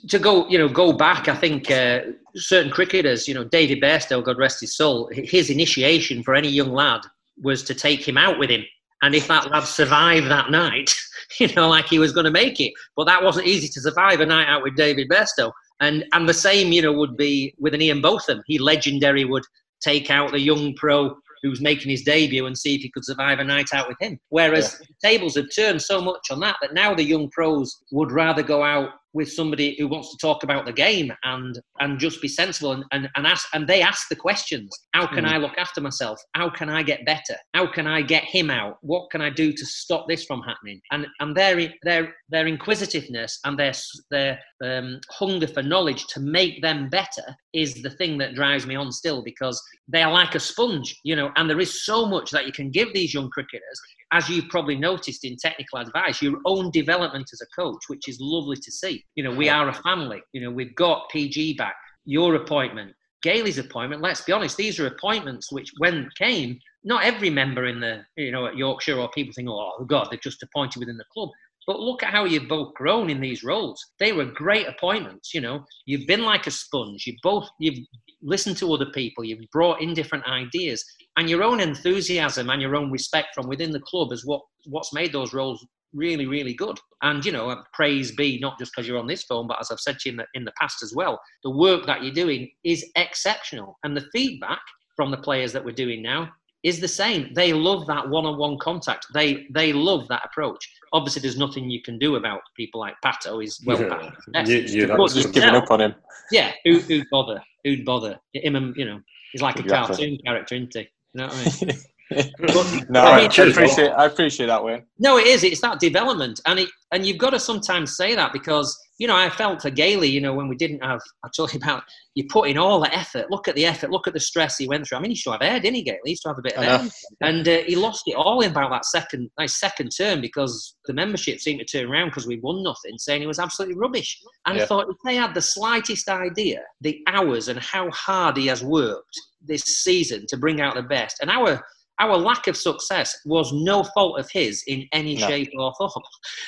to go you know go back i think uh, certain cricketers you know david bairstow god rest his soul his initiation for any young lad was to take him out with him. And if that lad survived that night [laughs] you know like he was going to make it. But that wasn't easy to survive a night out with david bairstow. And and the same you know would be with an ian botham. He legendary would take out the young pro who's making his debut and see if he could survive a night out with him. Whereas yeah. tables have turned so much on that that now the young pros would rather go out with somebody who wants to talk about the game and and just be sensible and, and, and ask and they ask the questions. How can mm. i look after myself? How can i get better? How can i get him out? What can i do to stop this from happening? And and their their their inquisitiveness and their their um, hunger for knowledge to make them better is the thing that drives me on still because they are like a sponge you know and there is so much that you can give these young cricketers. As you've probably noticed in technical advice, your own development as a coach, which is lovely to see. You know, we are a family. You know, we've got PG back, your appointment, Gailey's appointment. Let's be honest, these are appointments which, when came, not every member in the, you know, at Yorkshire or people think, oh, oh, God, they've just appointed within the club. But look at how you've both grown in these roles. They were great appointments. You know, you've been like a sponge. You both you've listened to other people. You've brought in different ideas, and your own enthusiasm and your own respect from within the club is what what's made those roles really really good and you know praise be not just because you're on this phone but as i've said to you in the, in the past as well the work that you're doing is exceptional. And the feedback from the players that we're doing now is the same. They love that one-on-one contact. They they love that approach. Obviously there's nothing you can do about people like pato he's well yeah, you, you just giving up on him. yeah who, who'd bother? Who'd bother? Him you know he's like a exactly. cartoon character isn't he? You know what I mean? [laughs] [laughs] no, I, mean, I, appreciate I appreciate that way. No, it is. It's that development, and it and you've got to sometimes say that because you know I felt for Gailey. You know when we didn't have, I told you about you put in all the effort. Look at the effort. Look at the stress he went through. I mean, he used to have air, didn't he, Gailey? He used to have a bit of air, and uh, he lost it all in about that second, nice second term because the membership seemed to turn around because we won nothing, saying he was absolutely rubbish. And yeah. I thought if they had the slightest idea, the hours and how hard he has worked this season to bring out the best, and our our lack of success was no fault of his in any No. shape or form.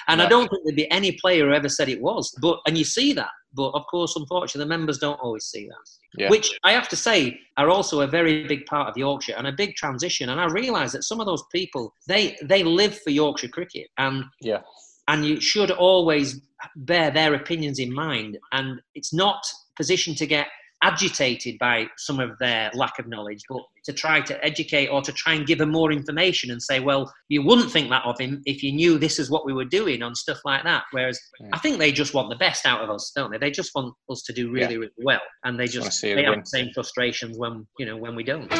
And I don't think there'd be any player who ever said it was. But and you see that. But of course, unfortunately, the members don't always see that. Yeah. Which I have to say are also a very big part of Yorkshire and a big transition. And I realise that some of those people they they live for Yorkshire cricket and Yeah. and you should always bear their opinions in mind. And it's not positioned to get agitated by some of their lack of knowledge, but to try to educate or to try and give them more information and say, well, you wouldn't think that of him if you knew this is what we were doing on stuff like that. Whereas I think they just want the best out of us, don't they? They just want us to do really, Yeah. really well, and they Just just they have the same frustrations when you know when we don't.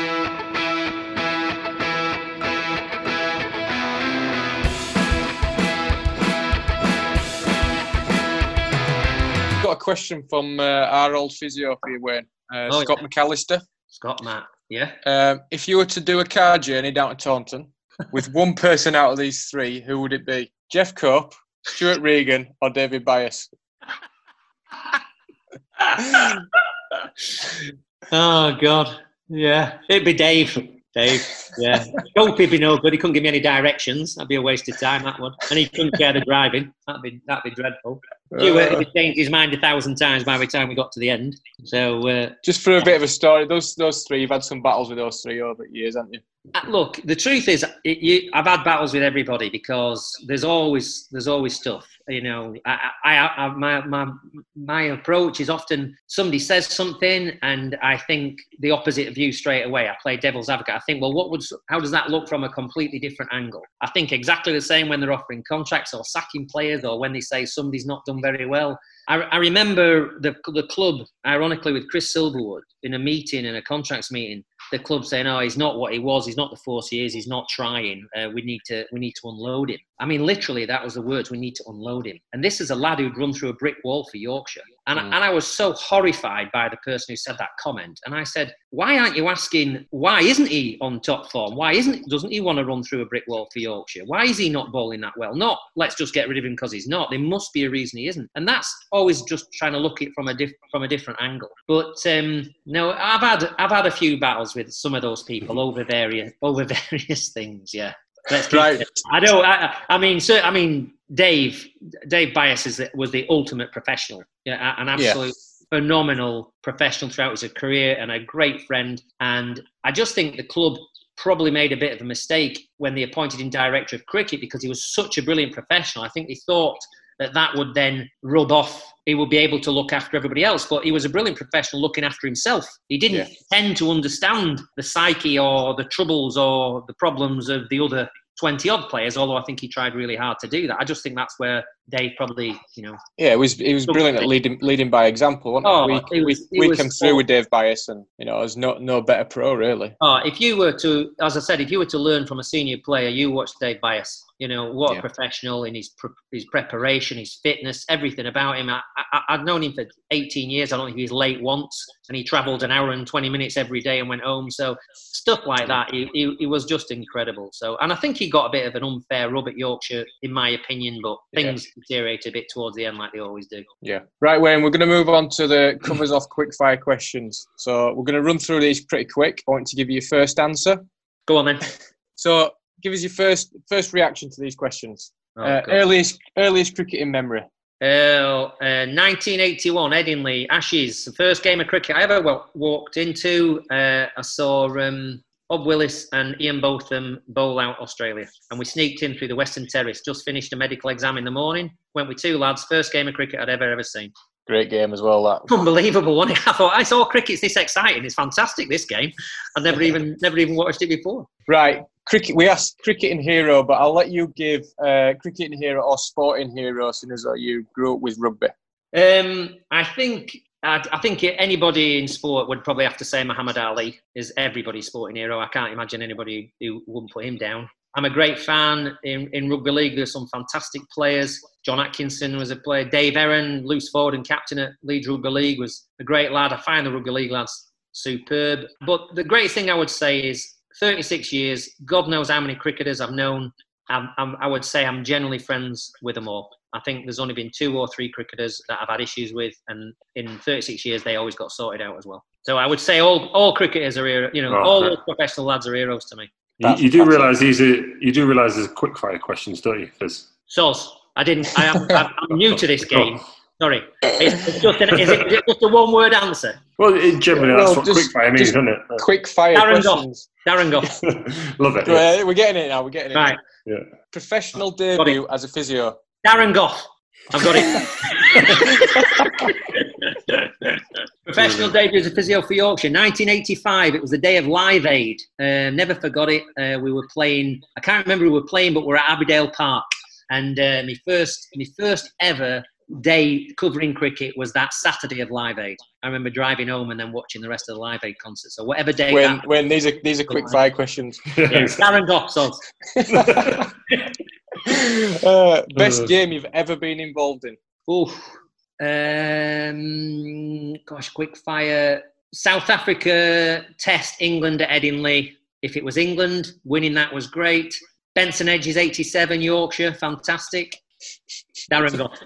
Question from uh, our old physio for you, Wayne. Uh, Oh, Scott McAllister. Scott, Matt, yeah. Um, if you were to do a car journey down to Taunton [laughs] with one person out of these three, who would it be? Geoff Cope, Stuart Regan, or David Byas? [laughs] Oh God, yeah, it'd be Dave. Dave, yeah. Hope he'd be no good. He couldn't give me any directions. That'd be a waste of time. That one, and he couldn't care the driving. That'd be that'd be dreadful. Stuart he'd changed his mind a thousand times by the time we got to the end. So uh, Just for a bit of a story, those those three, you've had some battles with those three over the years, haven't you? Uh, look, the truth is, it, you, I've had battles with everybody because there's always there's always stuff. You know, I, I, I, my my my approach is often somebody says something and I think the opposite view straight away. I play devil's advocate. I think, well, what would how does that look from a completely different angle? I think exactly the same when they're offering contracts or sacking players or when they say somebody's not done very well. I, I remember the the club, ironically, with Chris Silverwood in a meeting in a contracts meeting the club saying, "Oh, he's not what he was. He's not the force he is. He's not trying. Uh, we need to we need to unload him." I mean, literally, that was the words. We need to unload him. And this is a lad who'd run through a brick wall for Yorkshire. And, and I was so horrified by the person who said that comment. And I said, "Why aren't you asking? Why isn't he on top form? Why isn't doesn't he want to run through a brick wall for Yorkshire? Why is he not bowling that well? Not let's just get rid of him because he's not. There must be a reason he isn't. And that's always just trying to look at it from a diff, from a different angle. But um, no, I've had I've had a few battles with some of those people over various over [laughs] various things. Yeah. Let's Right. it. I don't. I, I mean, so, I mean, Dave. Dave Byas is the, was the ultimate professional. Yeah, an absolute phenomenal professional throughout his career and a great friend. And I just think the club probably made a bit of a mistake when they appointed him director of cricket because he was such a brilliant professional. I think they thought that that would then rub off. He would be able to look after everybody else, but he was a brilliant professional looking after himself. He didn't Yeah. tend to understand the psyche or the troubles or the problems of the other 20 odd players, although I think he tried really hard to do that. I just think that's where Dave probably, you know, Yeah, it was he was brilliant at leading leading by example. Wasn't Oh, he we was- we, we came through with Dave Byas, and you know, there's no no better pro really. Oh, if you were to, as I said, if you were to learn from a senior player, you watch Dave Byas. You know what Yeah. a professional in his pre- his preparation, his fitness, everything about him. I, I, I've known him for 18 years. I don't think he was late once, and he travelled an hour and 20 minutes every day and went home. So stuff like that, he, he, he was just incredible. So, and I think he got a bit of an unfair rub at Yorkshire, in my opinion. But things deteriorated a bit towards the end, like they always do. Yeah. Right, Wayne, we're going to move on to the covers off quick fire questions. So we're going to run through these pretty quick. I want to give you your first answer. Go on then. [laughs] So give us your first first reaction to these questions. Oh, uh, earliest earliest cricketing memory. Uh, uh, 1981, Headingley, Ashes, the first game of cricket I ever wa- walked into. Uh, I saw um, Bob Willis and Ian Botham bowl out Australia. And we sneaked in through the Western Terrace, just finished a medical exam in the morning, went with two lads, first game of cricket I'd ever, ever seen. Great game as well. That. Unbelievable, wasn't it? [laughs] I thought, I saw cricket's this exciting. It's fantastic, this game. I'd never [laughs] even, never even watched it before. Right, cricket. We asked cricketing hero, but I'll let you give uh, cricketing hero or sporting hero, since as you grew up with rugby. Um, I think I, I think anybody in sport would probably have to say Muhammad Ali is everybody's sporting hero. I can't imagine anybody who wouldn't put him down. I'm a great fan in, in rugby league. There's some fantastic players. John Atkinson was a player. Dave Aaron, loose forward and captain at Leeds Rugby League, was a great lad. I find the rugby league lads superb. But the greatest thing I would say is 36 years. God knows how many cricketers I've known. I'm, I'm, I would say I'm generally friends with them all. I think there's only been two or three cricketers that I've had issues with, and in 36 years they always got sorted out as well. So I would say all all cricketers are hero, you know, Oh, all those professional lads are heroes to me. You, you do realise these are you do realise there's quick fire questions, don't you? There's Soz, I didn't. I am, I'm new to this [laughs] game. Sorry. It's, it's just an, is, it, is it just a one word answer? well, it, generally Well, that's what just- quick fire means, just doesn't it? Quick fire Darren Gough. Darren Gough. [laughs] Love it. yeah. We're getting it now. We're getting it. Right. Yeah. Professional debut as a physio. Darren Gough. I've got it. [laughs] Professional debut as a physio for Yorkshire, 1985. It was the day of Live Aid. Uh, never forgot it. Uh, we were playing. I can't remember who we were playing, but we're at Abbeydale Park, and uh, my first, my first ever day covering cricket was that Saturday of Live Aid. I remember driving home and then watching the rest of the Live Aid concert. So whatever day When that, when these are these are quick fire questions. yeah, Darren Gough. [laughs] [laughs] So [laughs] uh, best Uh. game you've ever been involved in. Oof. Um, gosh, quick fire. South Africa test England at Headingley. If it was England, winning that was great. Benson Hedges 87, Yorkshire, fantastic. Darren Gough.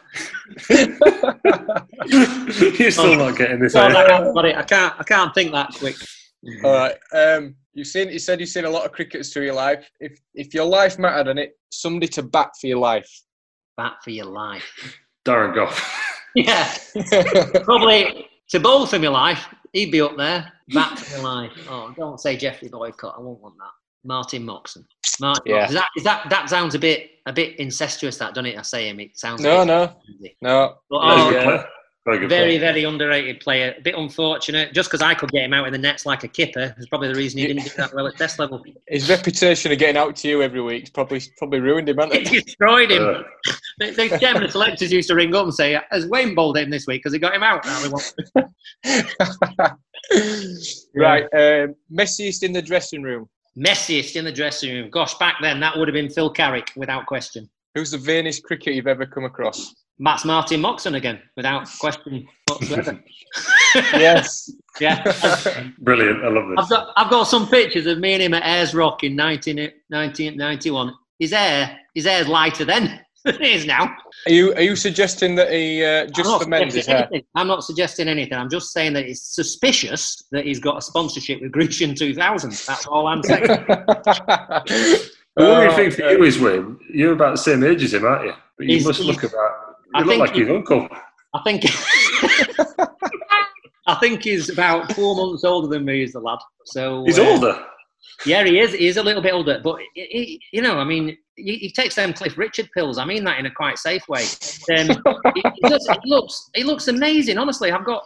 [laughs] You're still not getting this. So eh? I haven't got it. I can't. I can't think that quick. All right. Um, you've seen. You said you've seen a lot of crickets through your life. If if your life mattered and it somebody to bat for your life. Bat for your life. Darren Gough. Yeah, [laughs] probably to both of my life. He'd be up there. Bat for your life. Oh, don't say Geoffrey Boycott. I won't want that. Martyn Moxon. Martyn. Yeah. Moxon. Is that, is that that sounds a bit a bit incestuous? That doesn't it? I say him. It sounds. no, no, cheesy. no. But, oh, yeah. Player. Very good very, very underrated player. A bit unfortunate. Just because I could get him out in the nets like a kipper is probably the reason he didn't do that well at test level. [laughs] His reputation of getting out to you every week probably probably ruined him, hasn't [laughs] He it? destroyed him. Uh, The, the chairman of selectors used to ring up and say, "Has Wayne bowled him this week? Because he got him out." Now we want. [laughs] right. Um, messiest in the dressing room. Messiest in the dressing room. Gosh, back then that would have been Phil Carrick without question. Who's the vainest cricketer you've ever come across? That's Martyn Moxon again, without question whatsoever. [laughs] Yes. yeah, brilliant. I love I've this. got I've got some pictures of me and him at Ayers Rock in 19, 1991. His hair, his hair's lighter then than [laughs] it is now. Are you are you suggesting that he uh, I'm just not for his suggesting hair? anything. I'm not suggesting anything. I'm just saying that it's suspicious that he's got a sponsorship with Grecian 2000. That's all I'm saying. [laughs] The Oh, only thing for uh, you is, Wayne, you're about the same age as him, aren't you? But you must look about. I look think like he- his uncle. I think [laughs] I think he's about four months older than me, is the lad. So He's uh, older. Yeah, he is. He is a little bit older, but he, he, you know, I mean, he, he takes them Cliff Richard pills. I mean that in a quite safe way. Um, he, he does- he looks, he looks amazing. Honestly, I've got,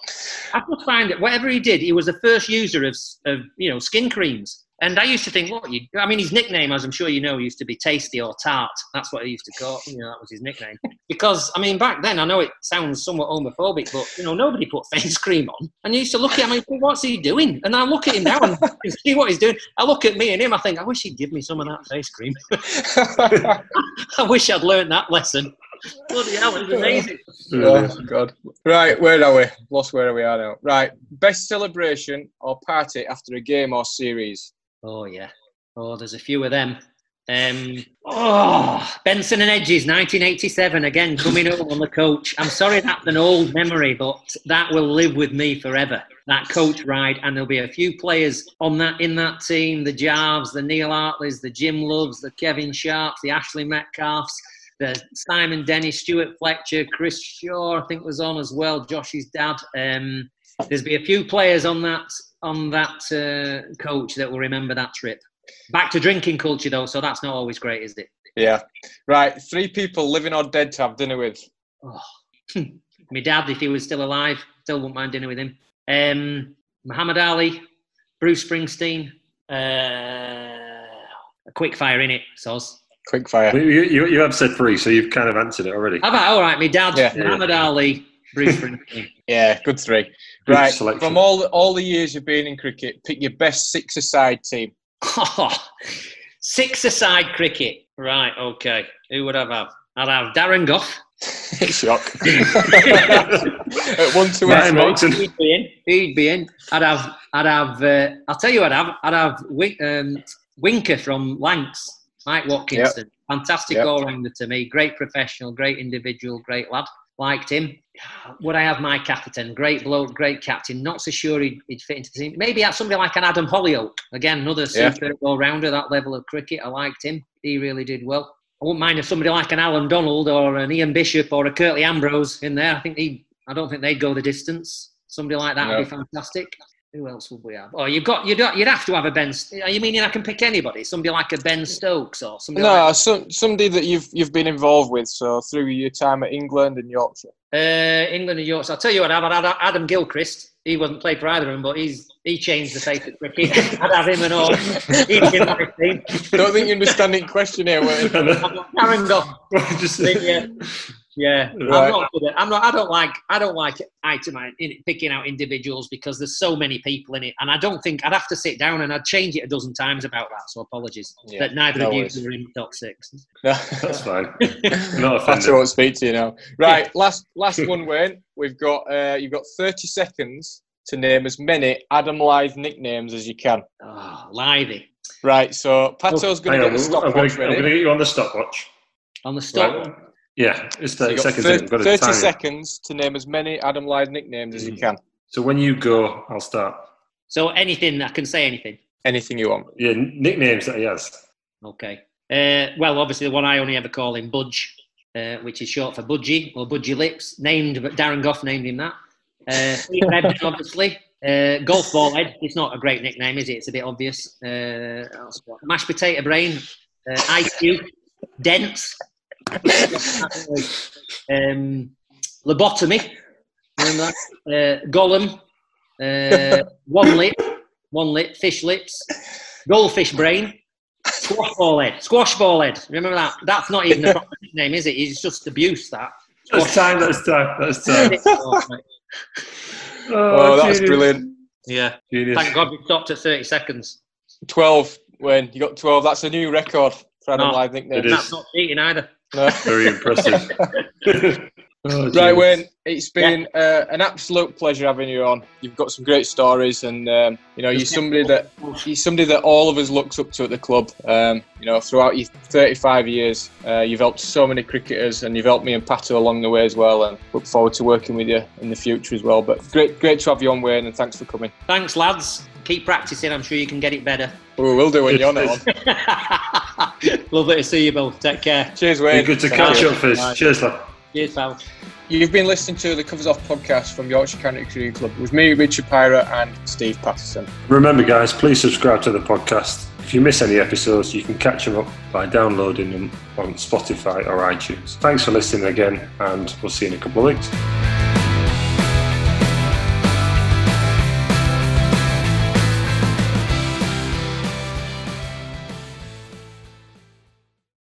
I just find that whatever he did, he was the first user of, of you know, skin creams. And I used to think, what you? I mean, his nickname, as I'm sure you know, used to be Tasty or Tart. That's what he used to call. You know, that was his nickname. [laughs] Because I mean, back then, I know it sounds somewhat homophobic, but you know, nobody put face cream on. And you used to look at him, and think, what's he doing? And I look at him now [laughs] and see what he's doing. I look at me and him, I think, I wish he'd give me some of that face cream. [laughs] I wish I'd learned that lesson. Bloody hell, it was amazing. oh God! Right, where are we? Lost where are we are now. Right, best celebration or party after a game or series. Oh yeah. Oh, there's a few of them. Um, oh, Benson and Hedges, 1987. Again, coming home on the coach. I'm sorry that's an old memory, but that will live with me forever. That coach ride, and there'll be a few players on that in that team: the Jarves, the Neil Hartleys, the Jim Loves, the Kevin Sharps, the Ashley Metcalfs, the Simon Dennis, Stuart Fletcher, Chris Shaw, I think was on as well. Josh's dad. Um, there's be a few players on that on that uh, coach that will remember that trip. Back to drinking culture though, so that's not always great, is it? Yeah. Right, three people living or dead to have dinner with. Oh. [laughs] My dad, if he was still alive, still wouldn't mind dinner with him. Um, Muhammad Ali, Bruce Springsteen, uh, a quick fire in it, Soz. Quick fire. You, you, you have said three, so you've kind of answered it already. How about all right? My dad, Yeah. Muhammad Ali, Bruce Springsteen. [laughs] Yeah, good three. Good Right, selection. from all the, all the years you've been in cricket, pick your best six-a-side team. [laughs] Six-a-side cricket. Right, okay. Who would I have? I'd have Darren Gough. [laughs] [laughs] Shock. At one, two, Martyn and three. Moxon. He'd be in. He'd be in. I'd have. I'd have. Uh, I'll tell you what. I'd have. I'd have Win- um, Winker from Lancs, Mike Watkinson. Fantastic Yep. all rounder to me. Great professional. Great individual. Great lad. Liked him. would I have Mike Atherton? Great bloke, great captain. Not so sure he'd, he'd fit into the team. Maybe have somebody like an Adam Hollioake. Again, another Yeah. super all-rounder, that level of cricket. I liked him. He really did well. I wouldn't mind if somebody like an Allan Donald or an Ian Bishop or a Curtly Ambrose in there. I think he. I don't think they'd go the distance. Somebody like that would be fantastic. Who else would we have? Oh, you've got you'd, you'd have to have a Ben. Are you meaning I can pick anybody? Somebody like a Ben Stokes or somebody No, like some, somebody that you've you've been involved with. So through your time at England and Yorkshire. Uh, England and Yorkshire. I'll tell you what, I've had Adam Gilchrist. He wasn't played for either of them, but he's he changed the face of cricket. [laughs] I'd have him and all. He'd be in my team. Don't think you're understanding question here. Wayne. [laughs] I'm Karen Goff. [laughs] Just, Yeah, yeah. Right. I'm not good at. I'm not. I don't like. I don't like item in picking out individuals because there's so many people in it, and I don't think I'd have to sit down and I'd change it a dozen times about that. So apologies Yeah, that neither no of you worries. were in top six. [laughs] No. that's fine. [laughs] Not Pato offended. won't speak to you now. Right, [laughs] last last one, Wayne. We've got uh, you've got 30 seconds to name as many Adam Lyth nicknames as you can. Oh, lively Right, so Pato's going to on, get the I'm going to get you on the stopwatch. on the stop. Right. Yeah, it's 30 you've seconds. 30, in. I've got to 30 seconds to name as many Adam Lyth nicknames as you can. So when you go, I'll start. So anything I can say anything. Anything you want. Yeah, nicknames that he has. Okay. Uh, well, obviously, the one I only ever call him Budge, uh, which is short for Budgie or Budgie Lips. Named, but Darren Gough named him that. Uh, Ebden, [laughs] obviously. Uh, golf ball head. It's not a great nickname, is it? It's a bit obvious. Uh, what? mashed potato brain. Uh, IQ. Dense. Um, lobotomy. Remember that? Uh, Gollum. Uh, one lip. One lip. Fish lips. Goldfish brain. Squash ball head. Squash ball head. Remember that? That's not even a proper name, is it? It's just abuse, that. That's time, that's time, that's time. Oh, that's genius. brilliant. yeah. Genius. Thank God we stopped at 30 seconds. 12, Wayne. You got 12. That's a new record for Adam No. Lyth nicknames. It is. That's not cheating either. No. [laughs] Very impressive. [laughs] Oh, Right, genius. Wayne, it's been uh, an absolute pleasure having you on. You've got some great stories, and um, you know you're somebody that you're somebody that all of us looks up to at the club. Um, you know, throughout your 35 years, uh, you've helped so many cricketers, and you've helped me and Pato along the way as well. And look forward to working with you in the future as well. But great, great to have you on, Wayne, and thanks for coming. Thanks, lads. Keep practicing. I'm sure you can get it better. We will do when you're on it. [laughs] [laughs] on. Lovely to see you both. Take care. Cheers, Wayne. Good to Thank catch you. up, Fizz. Cheers, lad. Cheers, pal. You've been listening to the Covers Off podcast from Yorkshire County Cricket Club with me, Richard Pyrah, and Steve Patterson. Remember, guys, please subscribe to the podcast. If you miss any episodes, you can catch them up by downloading them on Spotify or iTunes. Thanks for listening again, and we'll see you in a couple of weeks.